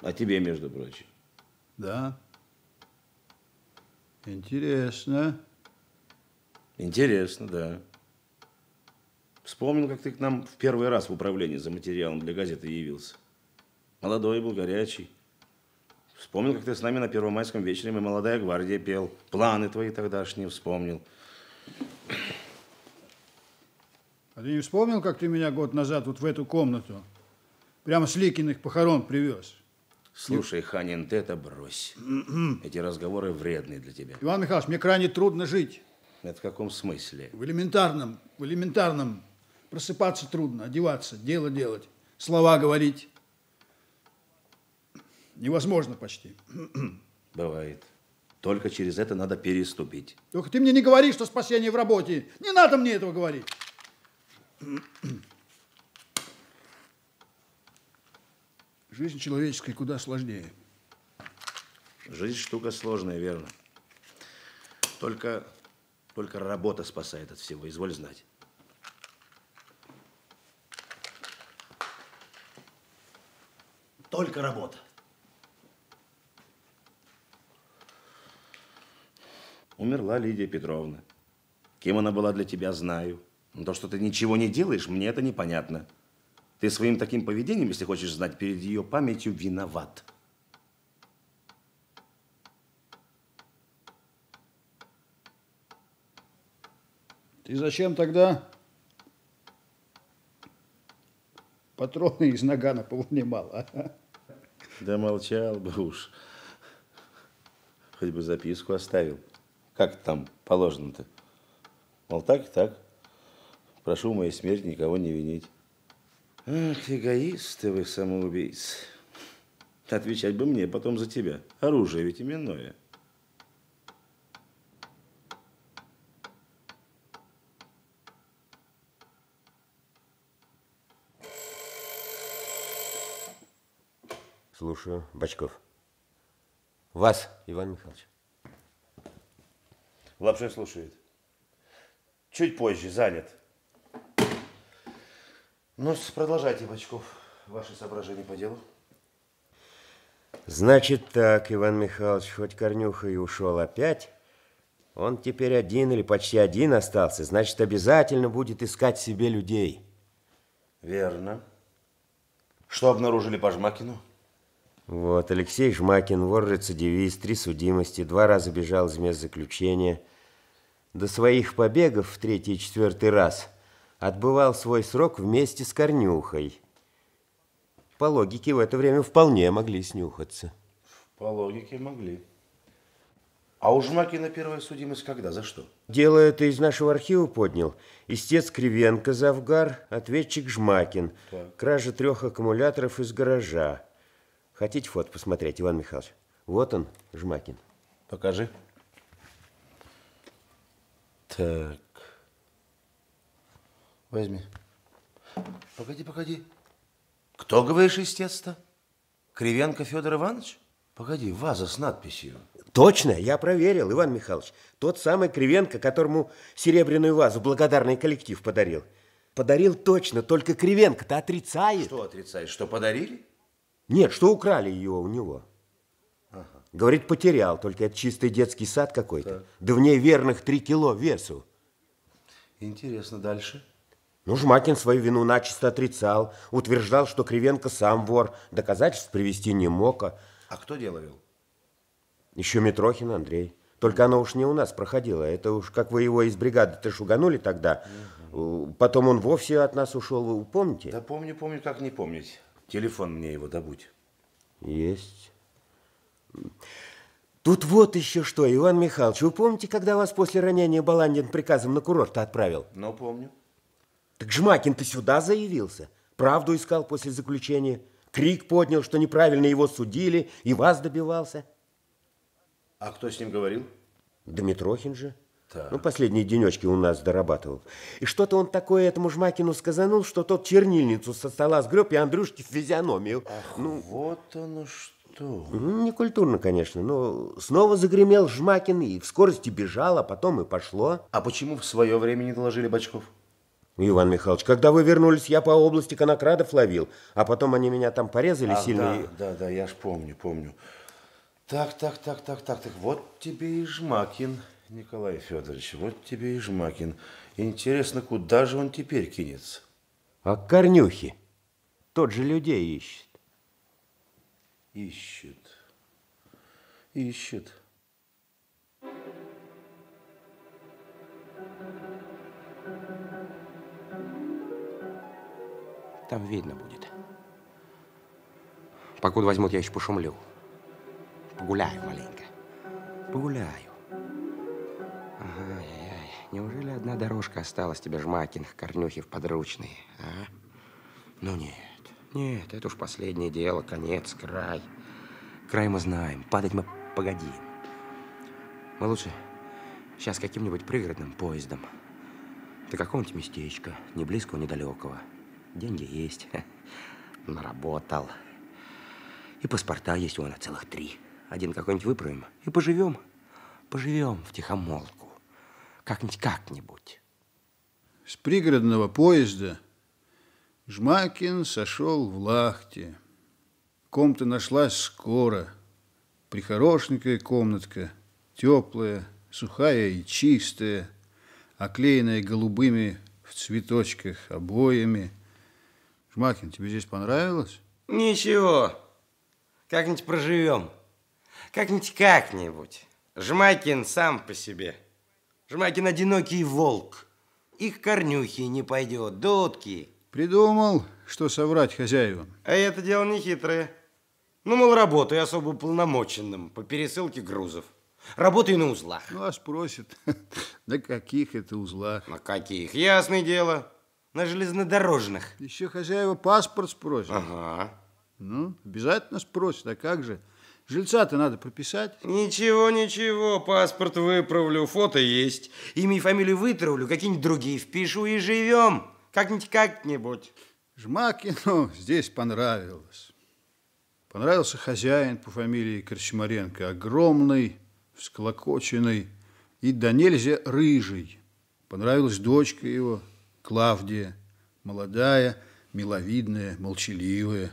О тебе, между прочим. Да. Интересно. Интересно, да. Вспомнил, как ты к нам в первый раз в управлении за материалом для газеты явился. Молодой был, горячий. Вспомнил, как ты с нами на Первомайском вечере «Мы молодая гвардия» пел. Планы твои тогдашние вспомнил. А ты не вспомнил, как ты меня год назад вот в эту комнату прямо с Ликиных похорон привез? Слушай, Ханин, ты это брось. Эти разговоры вредные для тебя. Иван Михайлович, мне крайне трудно жить. Это в каком смысле? В элементарном, в элементарном. Просыпаться трудно, одеваться, дело делать, слова говорить. Невозможно почти. Бывает. Только через это надо переступить. Только ты мне не говори, что спасение в работе. Не надо мне этого говорить. Жизнь человеческая куда сложнее. Жизнь штука сложная, верно. Только, только работа спасает от всего, изволь знать. Только работа. Умерла Лидия Петровна. Кем она была для тебя, знаю. Но то, что ты ничего не делаешь, мне это непонятно. Ты своим таким поведением, если хочешь знать, перед ее памятью виноват. Ты зачем тогда патроны из нагана повынимал, а? Да молчал бы уж. Хоть бы записку оставил. Как там положено-то? Мол, так и так. Прошу моей смерти никого не винить. Ах, эгоисты вы, самоубийцы. Отвечать бы мне потом за тебя. Оружие ведь именное. Слушаю, Бочков. Вас, Иван Михайлович. Лапшин слушает. Чуть позже, занят. Ну, продолжайте, Бочков, ваши соображения по делу. Значит так, Иван Михайлович, хоть Корнюха и ушел опять, он теперь один или почти один остался, значит, обязательно будет искать себе людей. Верно. Что обнаружили по Жмакину? Вот, Алексей Жмакин, вор-рецидивист, три судимости, два раза бежал из мест заключения. До своих побегов в третий и четвертый раз отбывал свой срок вместе с Корнюхой. По логике, в это время вполне могли снюхаться. По логике могли. А у Жмакина первая судимость когда? За что? Дело это из нашего архива поднял. Истец Кривенко, Завгар, ответчик Жмакин. Так. Кража трех аккумуляторов из гаража. Хотите фото посмотреть, Иван Михайлович? Вот он, Жмакин. Покажи. Так. Возьми. Погоди, погоди. Кто, говоришь, истец-то? Кривенко Федор Иванович? Погоди, ваза с надписью. Точно, я проверил, Иван Михайлович. Тот самый Кривенко, которому серебряную вазу благодарный коллектив подарил. Подарил точно, только Кривенко-то отрицает. Что отрицает? Что подарили? Нет, что украли ее у него. Говорит, потерял, только это чистый детский сад какой-то. Да в ней верных три кило весу. Интересно, дальше? Ну, Жмакин свою вину начисто отрицал. Утверждал, что Кривенко сам вор. Доказательств привести не мог. А А кто дело вел? еще Митрохин Андрей. Только оно уж не у нас проходило. Это уж как вы его из бригады-то шуганули тогда. Потом он вовсе от нас ушел, вы помните? Да помню, помню, как не помнить. Телефон мне его добудь. Есть. Тут вот еще что, Иван Михайлович, вы помните, когда вас после ранения Баландин приказом на курорт отправил? Ну, помню. Так Жмакин ты сюда заявился. Правду искал после заключения. Крик поднял, что неправильно его судили, и вас добивался. А кто с ним говорил? Да Митрохин же. Так. Ну, последние денечки у нас дорабатывал. И что-то он такое этому Жмакину сказанул, что тот чернильницу со стола сгреб и Андрюшке в физиономию. Ах, ну, вот оно что. Что? Не культурно, конечно, но снова загремел Жмакин и в скорости бежал, а потом и пошло. А почему в свое время не доложили Бочков? Иван Михайлович, когда вы вернулись, я по области конокрадов ловил, а потом они меня там порезали А, сильно. да, и- да, да, я ж помню, помню. Так, так, так, так, так, так, вот тебе и Жмакин, Николай Федорович, вот тебе и Жмакин. Интересно, куда же он теперь кинется? А Корнюхи? Тот же людей ищет. Ищет. Ищет. Там видно будет. Покуда возьмут, я еще пошумлю. Погуляю маленько. Погуляю. Ай-яй-яй. Неужели одна дорожка осталась тебе, Жмакиных, Корнюхи в подручные, а? Ну нет, нет, это уж последнее дело, конец, край. Край мы знаем, падать мы погодим. Мы лучше сейчас каким-нибудь пригородным поездом. До какого-нибудь местечка, ни близкого, ни далекого. Деньги есть. Наработал. И паспорта есть у нас целых три. Один какой-нибудь выправим и поживем. Поживем в тихомолку. Как-нибудь, как-нибудь. С пригородного поезда Жмакин сошел в Лахте. Комната нашлась скоро. Прихорошненькая комнатка, теплая, сухая и чистая, оклеенная голубыми в цветочках обоями. Жмакин, тебе здесь понравилось? Ничего. Как-нибудь проживем. Как-нибудь как-нибудь. Жмакин сам по себе. Жмакин одинокий волк. Их корнюхи не пойдет, дудки. Придумал, что соврать хозяевам. А это дело не хитрое. Ну, мол, работаю особо уполномоченным по пересылке грузов. Работаю на узлах. Ну, а спросит, на каких это узлах? На каких? Ясное дело. На железнодорожных. Еще хозяева паспорт спросят. Ага. Ну, обязательно спросят, а как же? Жильца-то надо прописать. Ничего, ничего, паспорт выправлю, фото есть. Имя и фамилию вытравлю, какие-нибудь другие впишу и живем. Как-нибудь, как-нибудь. Жмакину здесь понравилось. Понравился хозяин по фамилии Корчмаренко, огромный, всклокоченный и до нельзя рыжий. Понравилась дочка его, Клавдия, молодая, миловидная, молчаливая.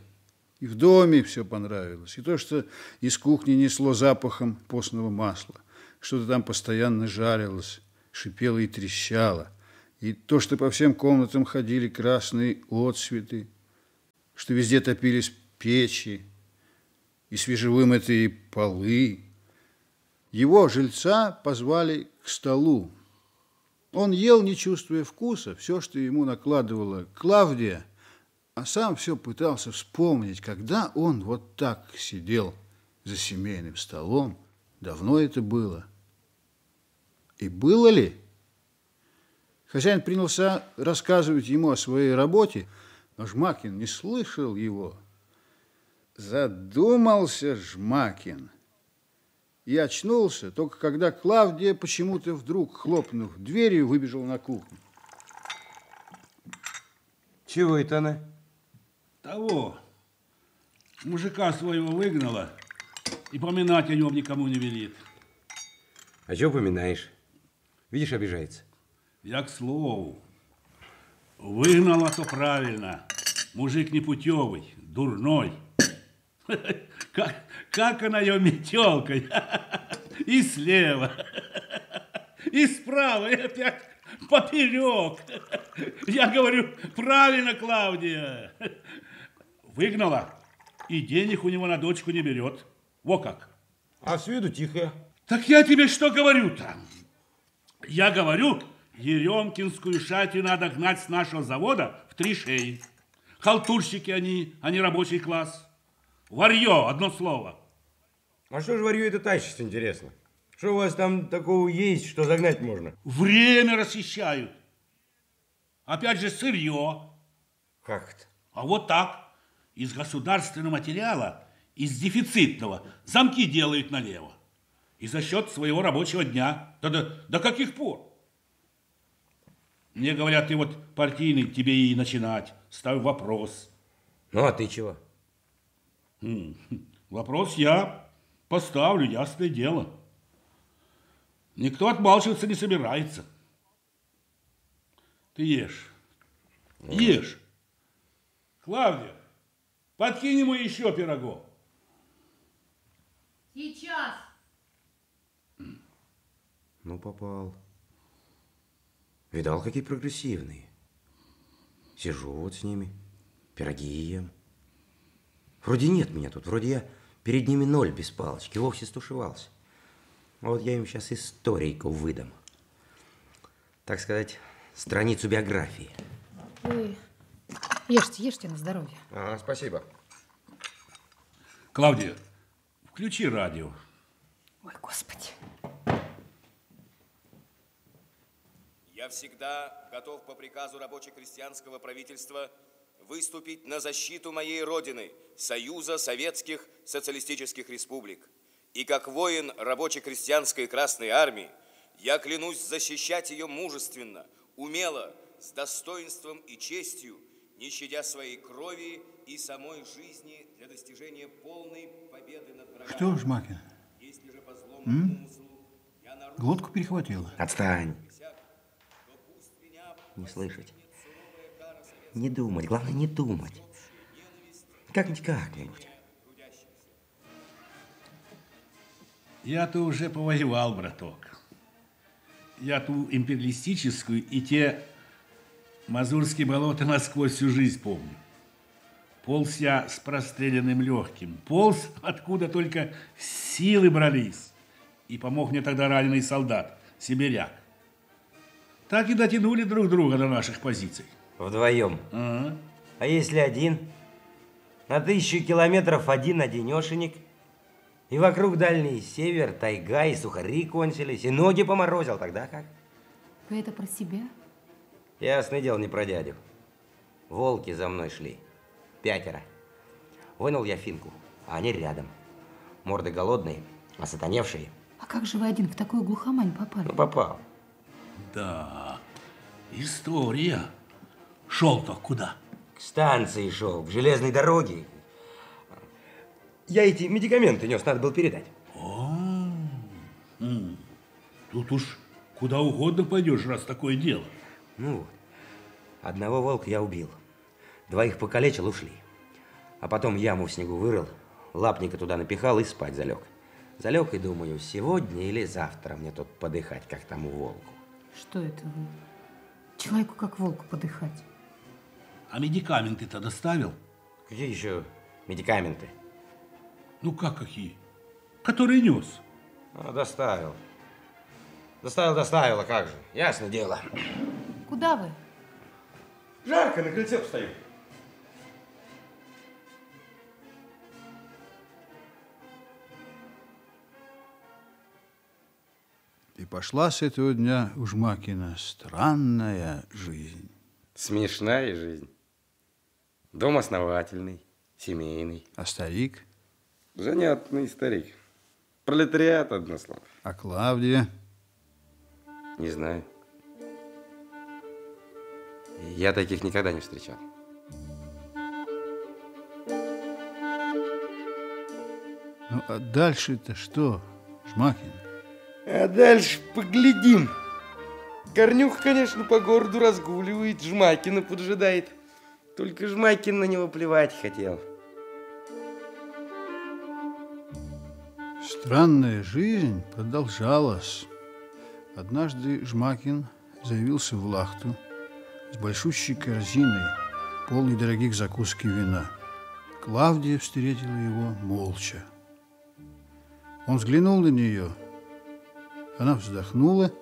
И в доме все понравилось. И то, что из кухни несло запахом постного масла. Что-то там постоянно жарилось, шипело и трещало. И то, что по всем комнатам ходили красные отсветы, что везде топились печи и свежевымытые полы. Его жильца позвали к столу. Он ел, не чувствуя вкуса, все, что ему накладывала Клавдия, а сам все пытался вспомнить, когда он вот так сидел за семейным столом. Давно это было. И было ли? Хозяин принялся рассказывать ему о своей работе, но Жмакин не слышал его. Задумался Жмакин и очнулся, только когда Клавдия почему-то вдруг, хлопнув дверью, выбежала на кухню. Чего это она? Того. Мужика своего выгнала и поминать о нем никому не велит. А чего поминаешь? Видишь, обижается. Я к слову. Выгнала, то правильно. Мужик непутевый, дурной. Как, как она ее метелкой. И слева, и справа, и опять поперек. Я говорю, правильно, Клавдия. Выгнала, и денег у него на дочку не берет. Во как. А с виду тихая. Так я тебе что говорю-то? Я говорю, Еремкинскую шатью надо гнать с нашего завода в три шеи. Халтурщики они, а не рабочий класс. Варье, одно слово. А что же варью это тащится, интересно? Что у вас там такого есть, что загнать можно? Время расхищают. Опять же сырье. Как это? А вот так. Из государственного материала, из дефицитного, замки делают налево. И за счет своего рабочего дня. Да до, до каких пор? Мне говорят, ты вот партийный, тебе и начинать. Ставь вопрос. Ну, а ты чего? М, Вопрос я поставлю, ясное дело. Никто отмалчиваться не собирается. Ты ешь. Ешь. Клавдия, подкинь ему еще пирогов. Сейчас. Ну, попал. Видал, какие прогрессивные. Сижу вот с ними, пироги ем. Вроде нет меня тут, вроде я перед ними ноль без палочки, вовсе стушевался. А вот я им сейчас историйку выдам. Так сказать, страницу биографии. Вы ешьте, ешьте на здоровье. Ага, спасибо. Клавдия, включи радио. Ой, Господи. Я всегда готов по приказу рабоче-крестьянского правительства выступить на защиту моей Родины, Союза Советских Социалистических Республик. И как воин рабоче-крестьянской Красной Армии, я клянусь защищать ее мужественно, умело, с достоинством и честью, не щадя своей крови и самой жизни для достижения полной победы над врагами. Что, Жмакин? Если же по злому умыслу я нарушил Глотку перехватило. Отстань. Не слышать. Не думать, главное не думать. Как-нибудь как-нибудь. Я-то уже повоевал, браток. Я ту империалистическую и те мазурские болота насквозь всю жизнь помню. Полз я с простреленным легким. Полз, откуда только силы брались. И помог мне тогда раненый солдат, сибиряк. Так и дотянули друг друга до наших позиций. Вдвоем. Ага. А если один? На тысячу километров один одинешенек. И вокруг дальний север, тайга, и сухари кончились, и ноги поморозил. Тогда как? Вы это про себя? Ясное дело, не про дядю. Волки за мной шли. Пятеро. Вынул я финку, а они рядом. Морды голодные, осатаневшие. А как же вы один в такую глухомань попали? Ну, попал. Да, история. Шел-то куда? К станции шел, к железной дороге. Я эти медикаменты нес, надо было передать. О, тут уж куда угодно пойдешь, раз такое дело. Ну вот. Одного волка я убил. Двоих покалечил, ушли. А потом яму в снегу вырыл, лапника туда напихал и спать залег. Залег и думаю, сегодня или завтра мне тут подыхать, как тому волку. Что это вы? Человеку как волку подыхать. А медикаменты-то доставил? Какие еще медикаменты? Ну как какие? Которые нес. А, доставил. Доставил, доставил, а как же? Ясно дело. Куда вы? Жарко, на крыльце постою. Пошла с этого дня у Жмакина странная жизнь. Смешная жизнь. Дом основательный, семейный. А старик? Занятный старик. Пролетариат, одно слово. А Клавдия? Не знаю. Я таких никогда не встречал. Ну, а дальше-то что, Жмакин? А дальше поглядим. Корнюх, конечно, по городу разгуливает, Жмакина поджидает. Только Жмакин на него плевать хотел. Странная жизнь продолжалась. Однажды Жмакин заявился в Лахту с большущей корзиной, полной дорогих закусок и вина. Клавдия встретила его молча. Он взглянул на нее. Она вздохнула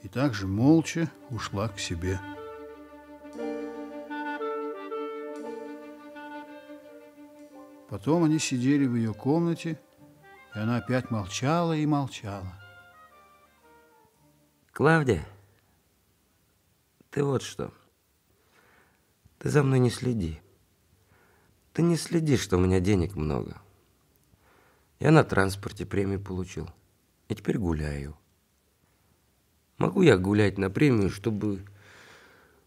и также молча ушла к себе. Потом они сидели в ее комнате, и она опять молчала и молчала. Клавдия, ты вот что. Ты за мной не следи. Ты не следи, что у меня денег много. Я на транспорте премию получил. И теперь гуляю. Могу я гулять на премию, чтобы...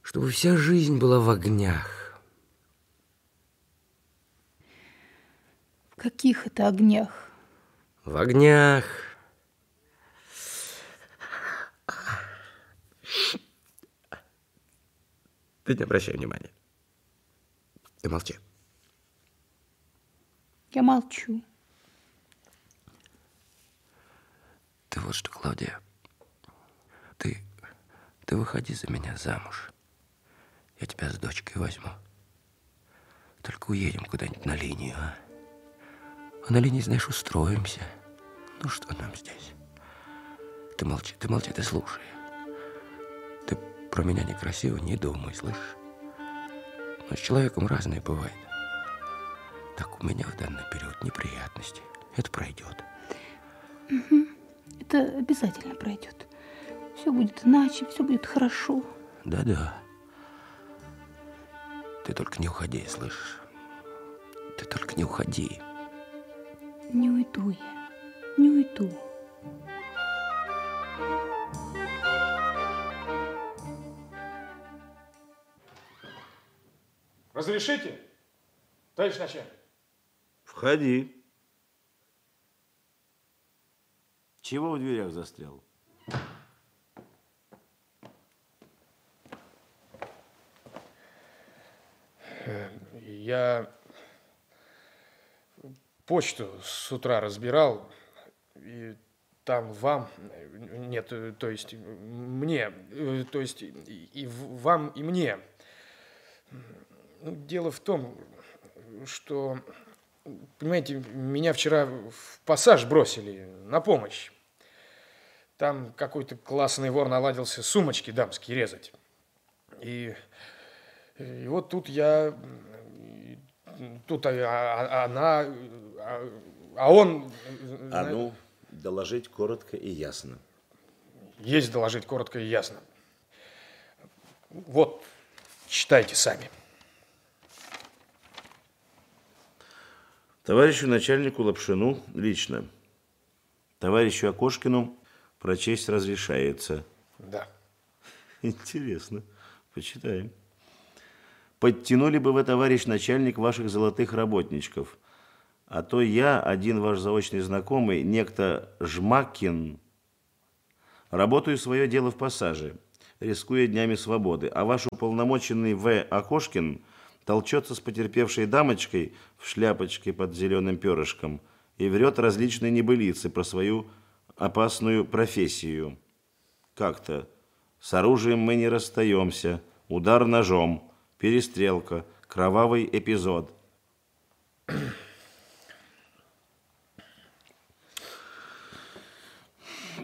Чтобы вся жизнь была в огнях. В каких это огнях? В огнях. Ты не обращай внимания. Ты молчи. Я молчу. Ты вот что, Клавдия, ты, ты выходи за меня замуж. Я тебя с дочкой возьму. Только уедем куда-нибудь на линию, а? А на линии, знаешь, устроимся. Ну, что нам здесь? Ты молчи, ты молчи, ты слушай. Ты про меня некрасиво не думай, слышишь? Но с человеком разное бывает. Так у меня в данный период неприятности. Это пройдет. Угу. Это обязательно пройдет. Все будет иначе, все будет хорошо. Да-да. Ты только не уходи, слышишь? Ты только не уходи. Не уйду я, не уйду. Разрешите, товарищ начальник? Входи. Чего в дверях застрял? Я почту с утра разбирал, и там вам, нет, то есть мне, то есть и вам, и мне. Дело в том, что, понимаете, меня вчера в пассаж бросили на помощь. Там какой-то классный вор наладился сумочки дамские резать. И, и вот тут я, тут а, а, она, а, а он... А ну, доложить коротко и ясно. Есть доложить коротко и ясно. Вот, читайте сами. Товарищу начальнику Лапшину лично. Товарищу Окошкину прочесть разрешается. Да. Интересно. Почитаем. Подтянули бы вы, товарищ начальник, ваших золотых работничков. А то я, один ваш заочный знакомый, некто Жмакин, работаю свое дело в пассаже, рискуя днями свободы, а ваш уполномоченный В. Окошкин толчется с потерпевшей дамочкой в шляпочке под зеленым перышком и врет различные небылицы про свою опасную профессию. Как-то с оружием мы не расстаемся, удар ножом, перестрелка, кровавый эпизод.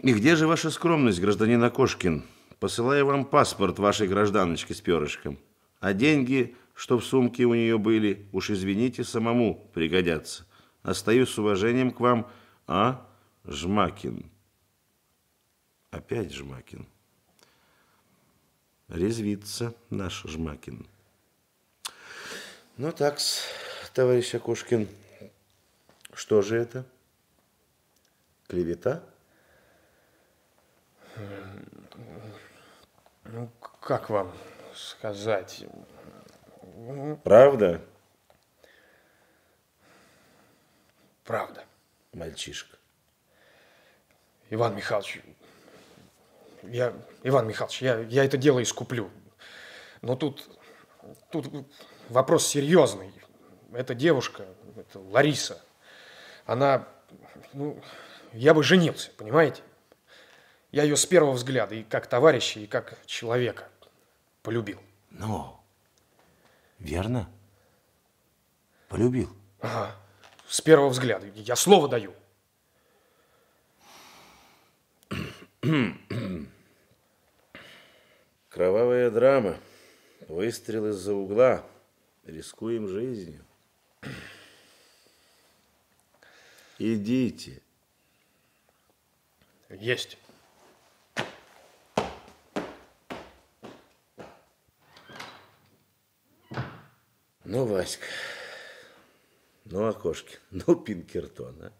И где же ваша скромность, гражданин Окошкин? Посылаю вам паспорт вашей гражданочки с перышком. А деньги, что в сумке у нее были, уж извините, самому пригодятся. Остаюсь с уважением к вам, а? Жмакин. Опять Жмакин. Резвится наш Жмакин. Ну так, товарищ Окушкин, что же это? Клевета? Ну, как вам сказать? Правда? Правда. Мальчишка. Иван Михайлович, я, Иван Михайлович, я, я это дело искуплю. Но тут, тут вопрос серьезный. Эта девушка, это Лариса, она, ну, я бы женился, понимаете? Я ее с первого взгляда и как товарища, и как человека полюбил. Но, верно? Полюбил? Ага, с первого взгляда. Я слово даю. Кровавая драма. Выстрел из-за угла. Рискуем жизнью. Идите. Есть. Ну, Васька, ну, окошки, ну, Пинкертон, а?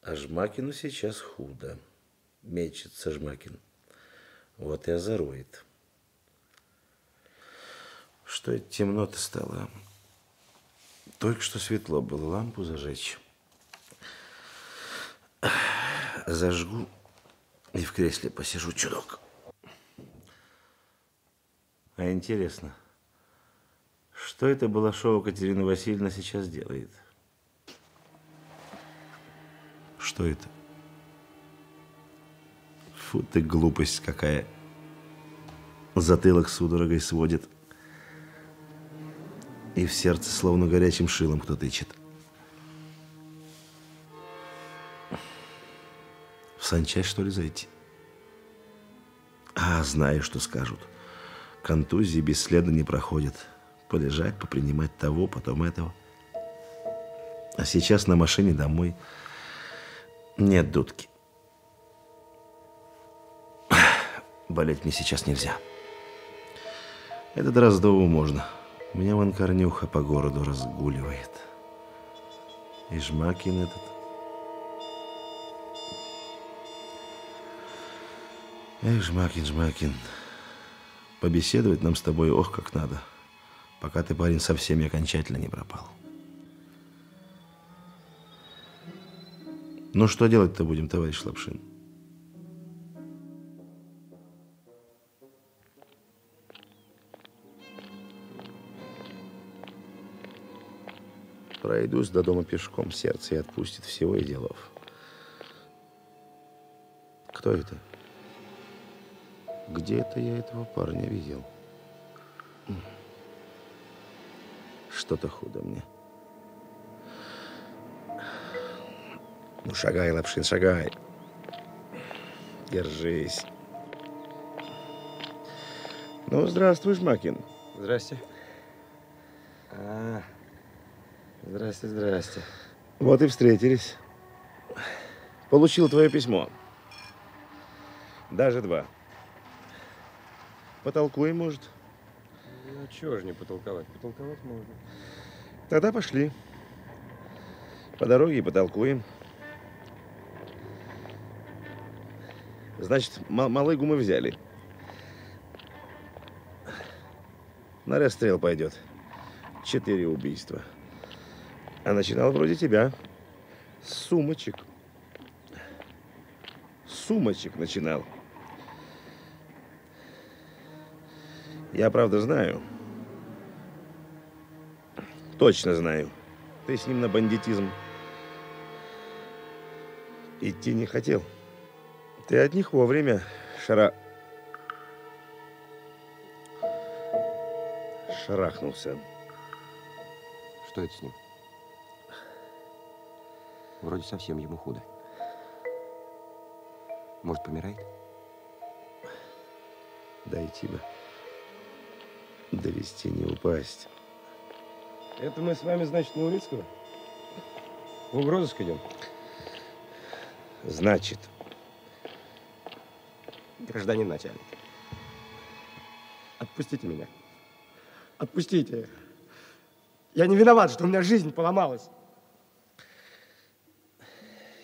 А Жмакину сейчас худо. Мечется Жмакин. Вот и озорует. Что темно-то стало? Только что светло было, лампу зажечь. Зажгу и в кресле посижу чудок. А интересно, что это Балашова Катерина Васильевна сейчас делает? Что это? Фу ты, глупость какая. Затылок судорогой сводит. И в сердце словно горячим шилом кто тычет. В санчасть, что ли, зайти? А, знаю, что скажут. Контузии бесследно не проходят. Полежать, попринимать того, потом этого. А сейчас на машине домой нет дудки. Болеть мне сейчас нельзя. Это Дроздову можно. Меня вон Корнюха по городу разгуливает. И Жмакин этот. Эх, Жмакин, Жмакин. Побеседовать нам с тобой, ох, как надо. Пока ты, парень, совсем окончательно не пропал. Ну, что делать-то будем, товарищ Лапшин? Пройдусь до дома пешком, сердце и отпустит всего и делов. Кто это? Где это я этого парня видел? Что-то худо мне. Ну, шагай, Лапшин, шагай. Держись. Ну, здравствуй, Жмакин. Здрасте. А, здрасте, здрасте. Вот и встретились. Получил твое письмо. Даже два. Потолкуем, может? Ну, чего же не потолковать? Потолковать можно. Тогда пошли. По дороге и потолкуем. Значит, малыгу мы взяли. На расстрел пойдет. Четыре убийства. А начинал вроде тебя. С сумочек. С сумочек начинал. Я, правда, знаю. Точно знаю. Ты с ним на бандитизм идти не хотел. Ты от них вовремя шара... шарахнулся. Что это с ним? Вроде совсем ему худо. Может, помирает? Дойти бы. Довести, не упасть. Это мы с вами, значит, на Улицкого? В угрозыск идем? Значит. Гражданин начальник. Отпустите меня. Отпустите. Я не виноват, что у меня жизнь поломалась.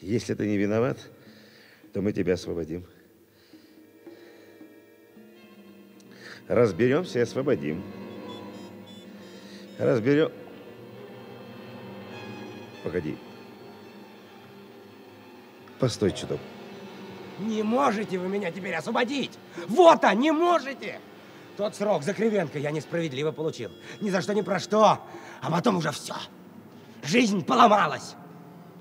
Если ты не виноват, то мы тебя освободим. Разберемся и освободим. Разберем... Погоди. Постой чуток. Не можете вы меня теперь освободить! Вот, а не можете! Тот срок за Кривенко я несправедливо получил. Ни за что, ни про что. А потом уже все. Жизнь поломалась.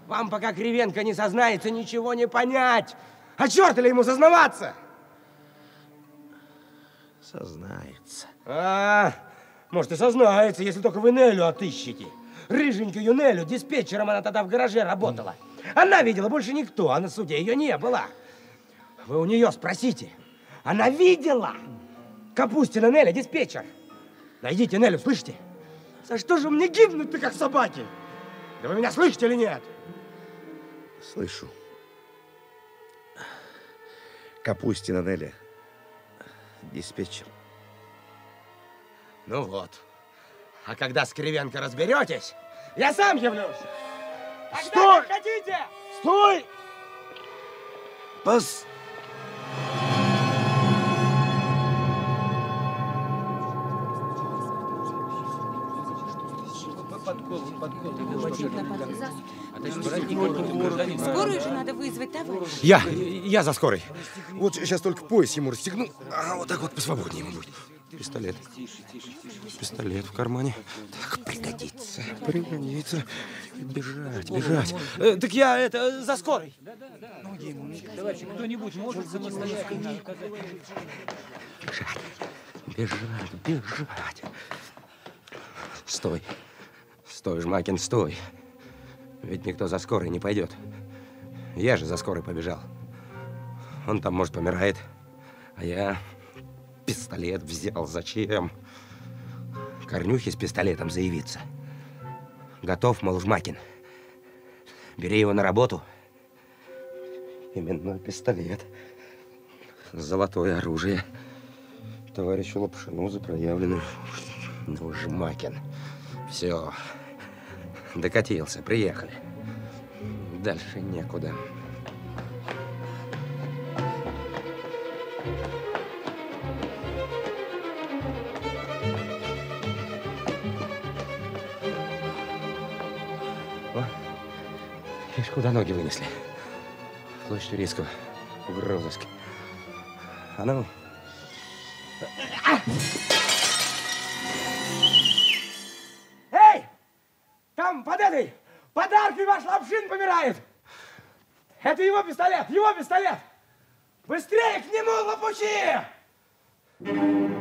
Вам, пока Кривенко не сознается, ничего не понять. А черт ли ему сознаваться? Сознается. А, может и сознается, если только вы Нелю отыщете. Рыженькую Нелю, диспетчером она тогда в гараже работала. Она видела больше никто, а на суде ее не было. Вы у нее спросите. Она видела. Капустина Неля, диспетчер. Найдите Нелю, слышите? За что же мне гибнуть-то, как собаки? Да вы меня слышите или нет? Слышу. Капустина Неля. Диспетчер. Ну вот. А когда с Кривенко разберетесь, я сам явлюсь. Когда Стой! хотите! Стой! Пос... Скорую же надо вызвать, товарищ. Я, я за скорой. Вот сейчас только пояс ему расстегну, а вот так вот посвободнее ему будет. Пистолет. Пистолет в кармане. Так, пригодится. Пригодится. Бежать, бежать. Э, так я это, за скорой. Товарищ, кто-нибудь может самостоятельно оказать... Бежать, бежать. Стой. Стой, Жмакин, стой. Ведь никто за скорой не пойдет. Я же за скорой побежал. Он там, может, помирает. А я пистолет взял. Зачем? Корнюхи с пистолетом заявиться. Готов, мол, Жмакин. Бери его на работу. Именной пистолет. Золотое оружие. Товарищу Лапшину за проявленную. Ну, Жмакин. Все. Докатился. Приехали. Дальше некуда. Видишь, куда ноги вынесли. Площадь Турецкого. В розыске. А ну, Там, под этой, под аркой ваш Лапшин помирает! Это его пистолет, его пистолет! Быстрее к нему, лопучи!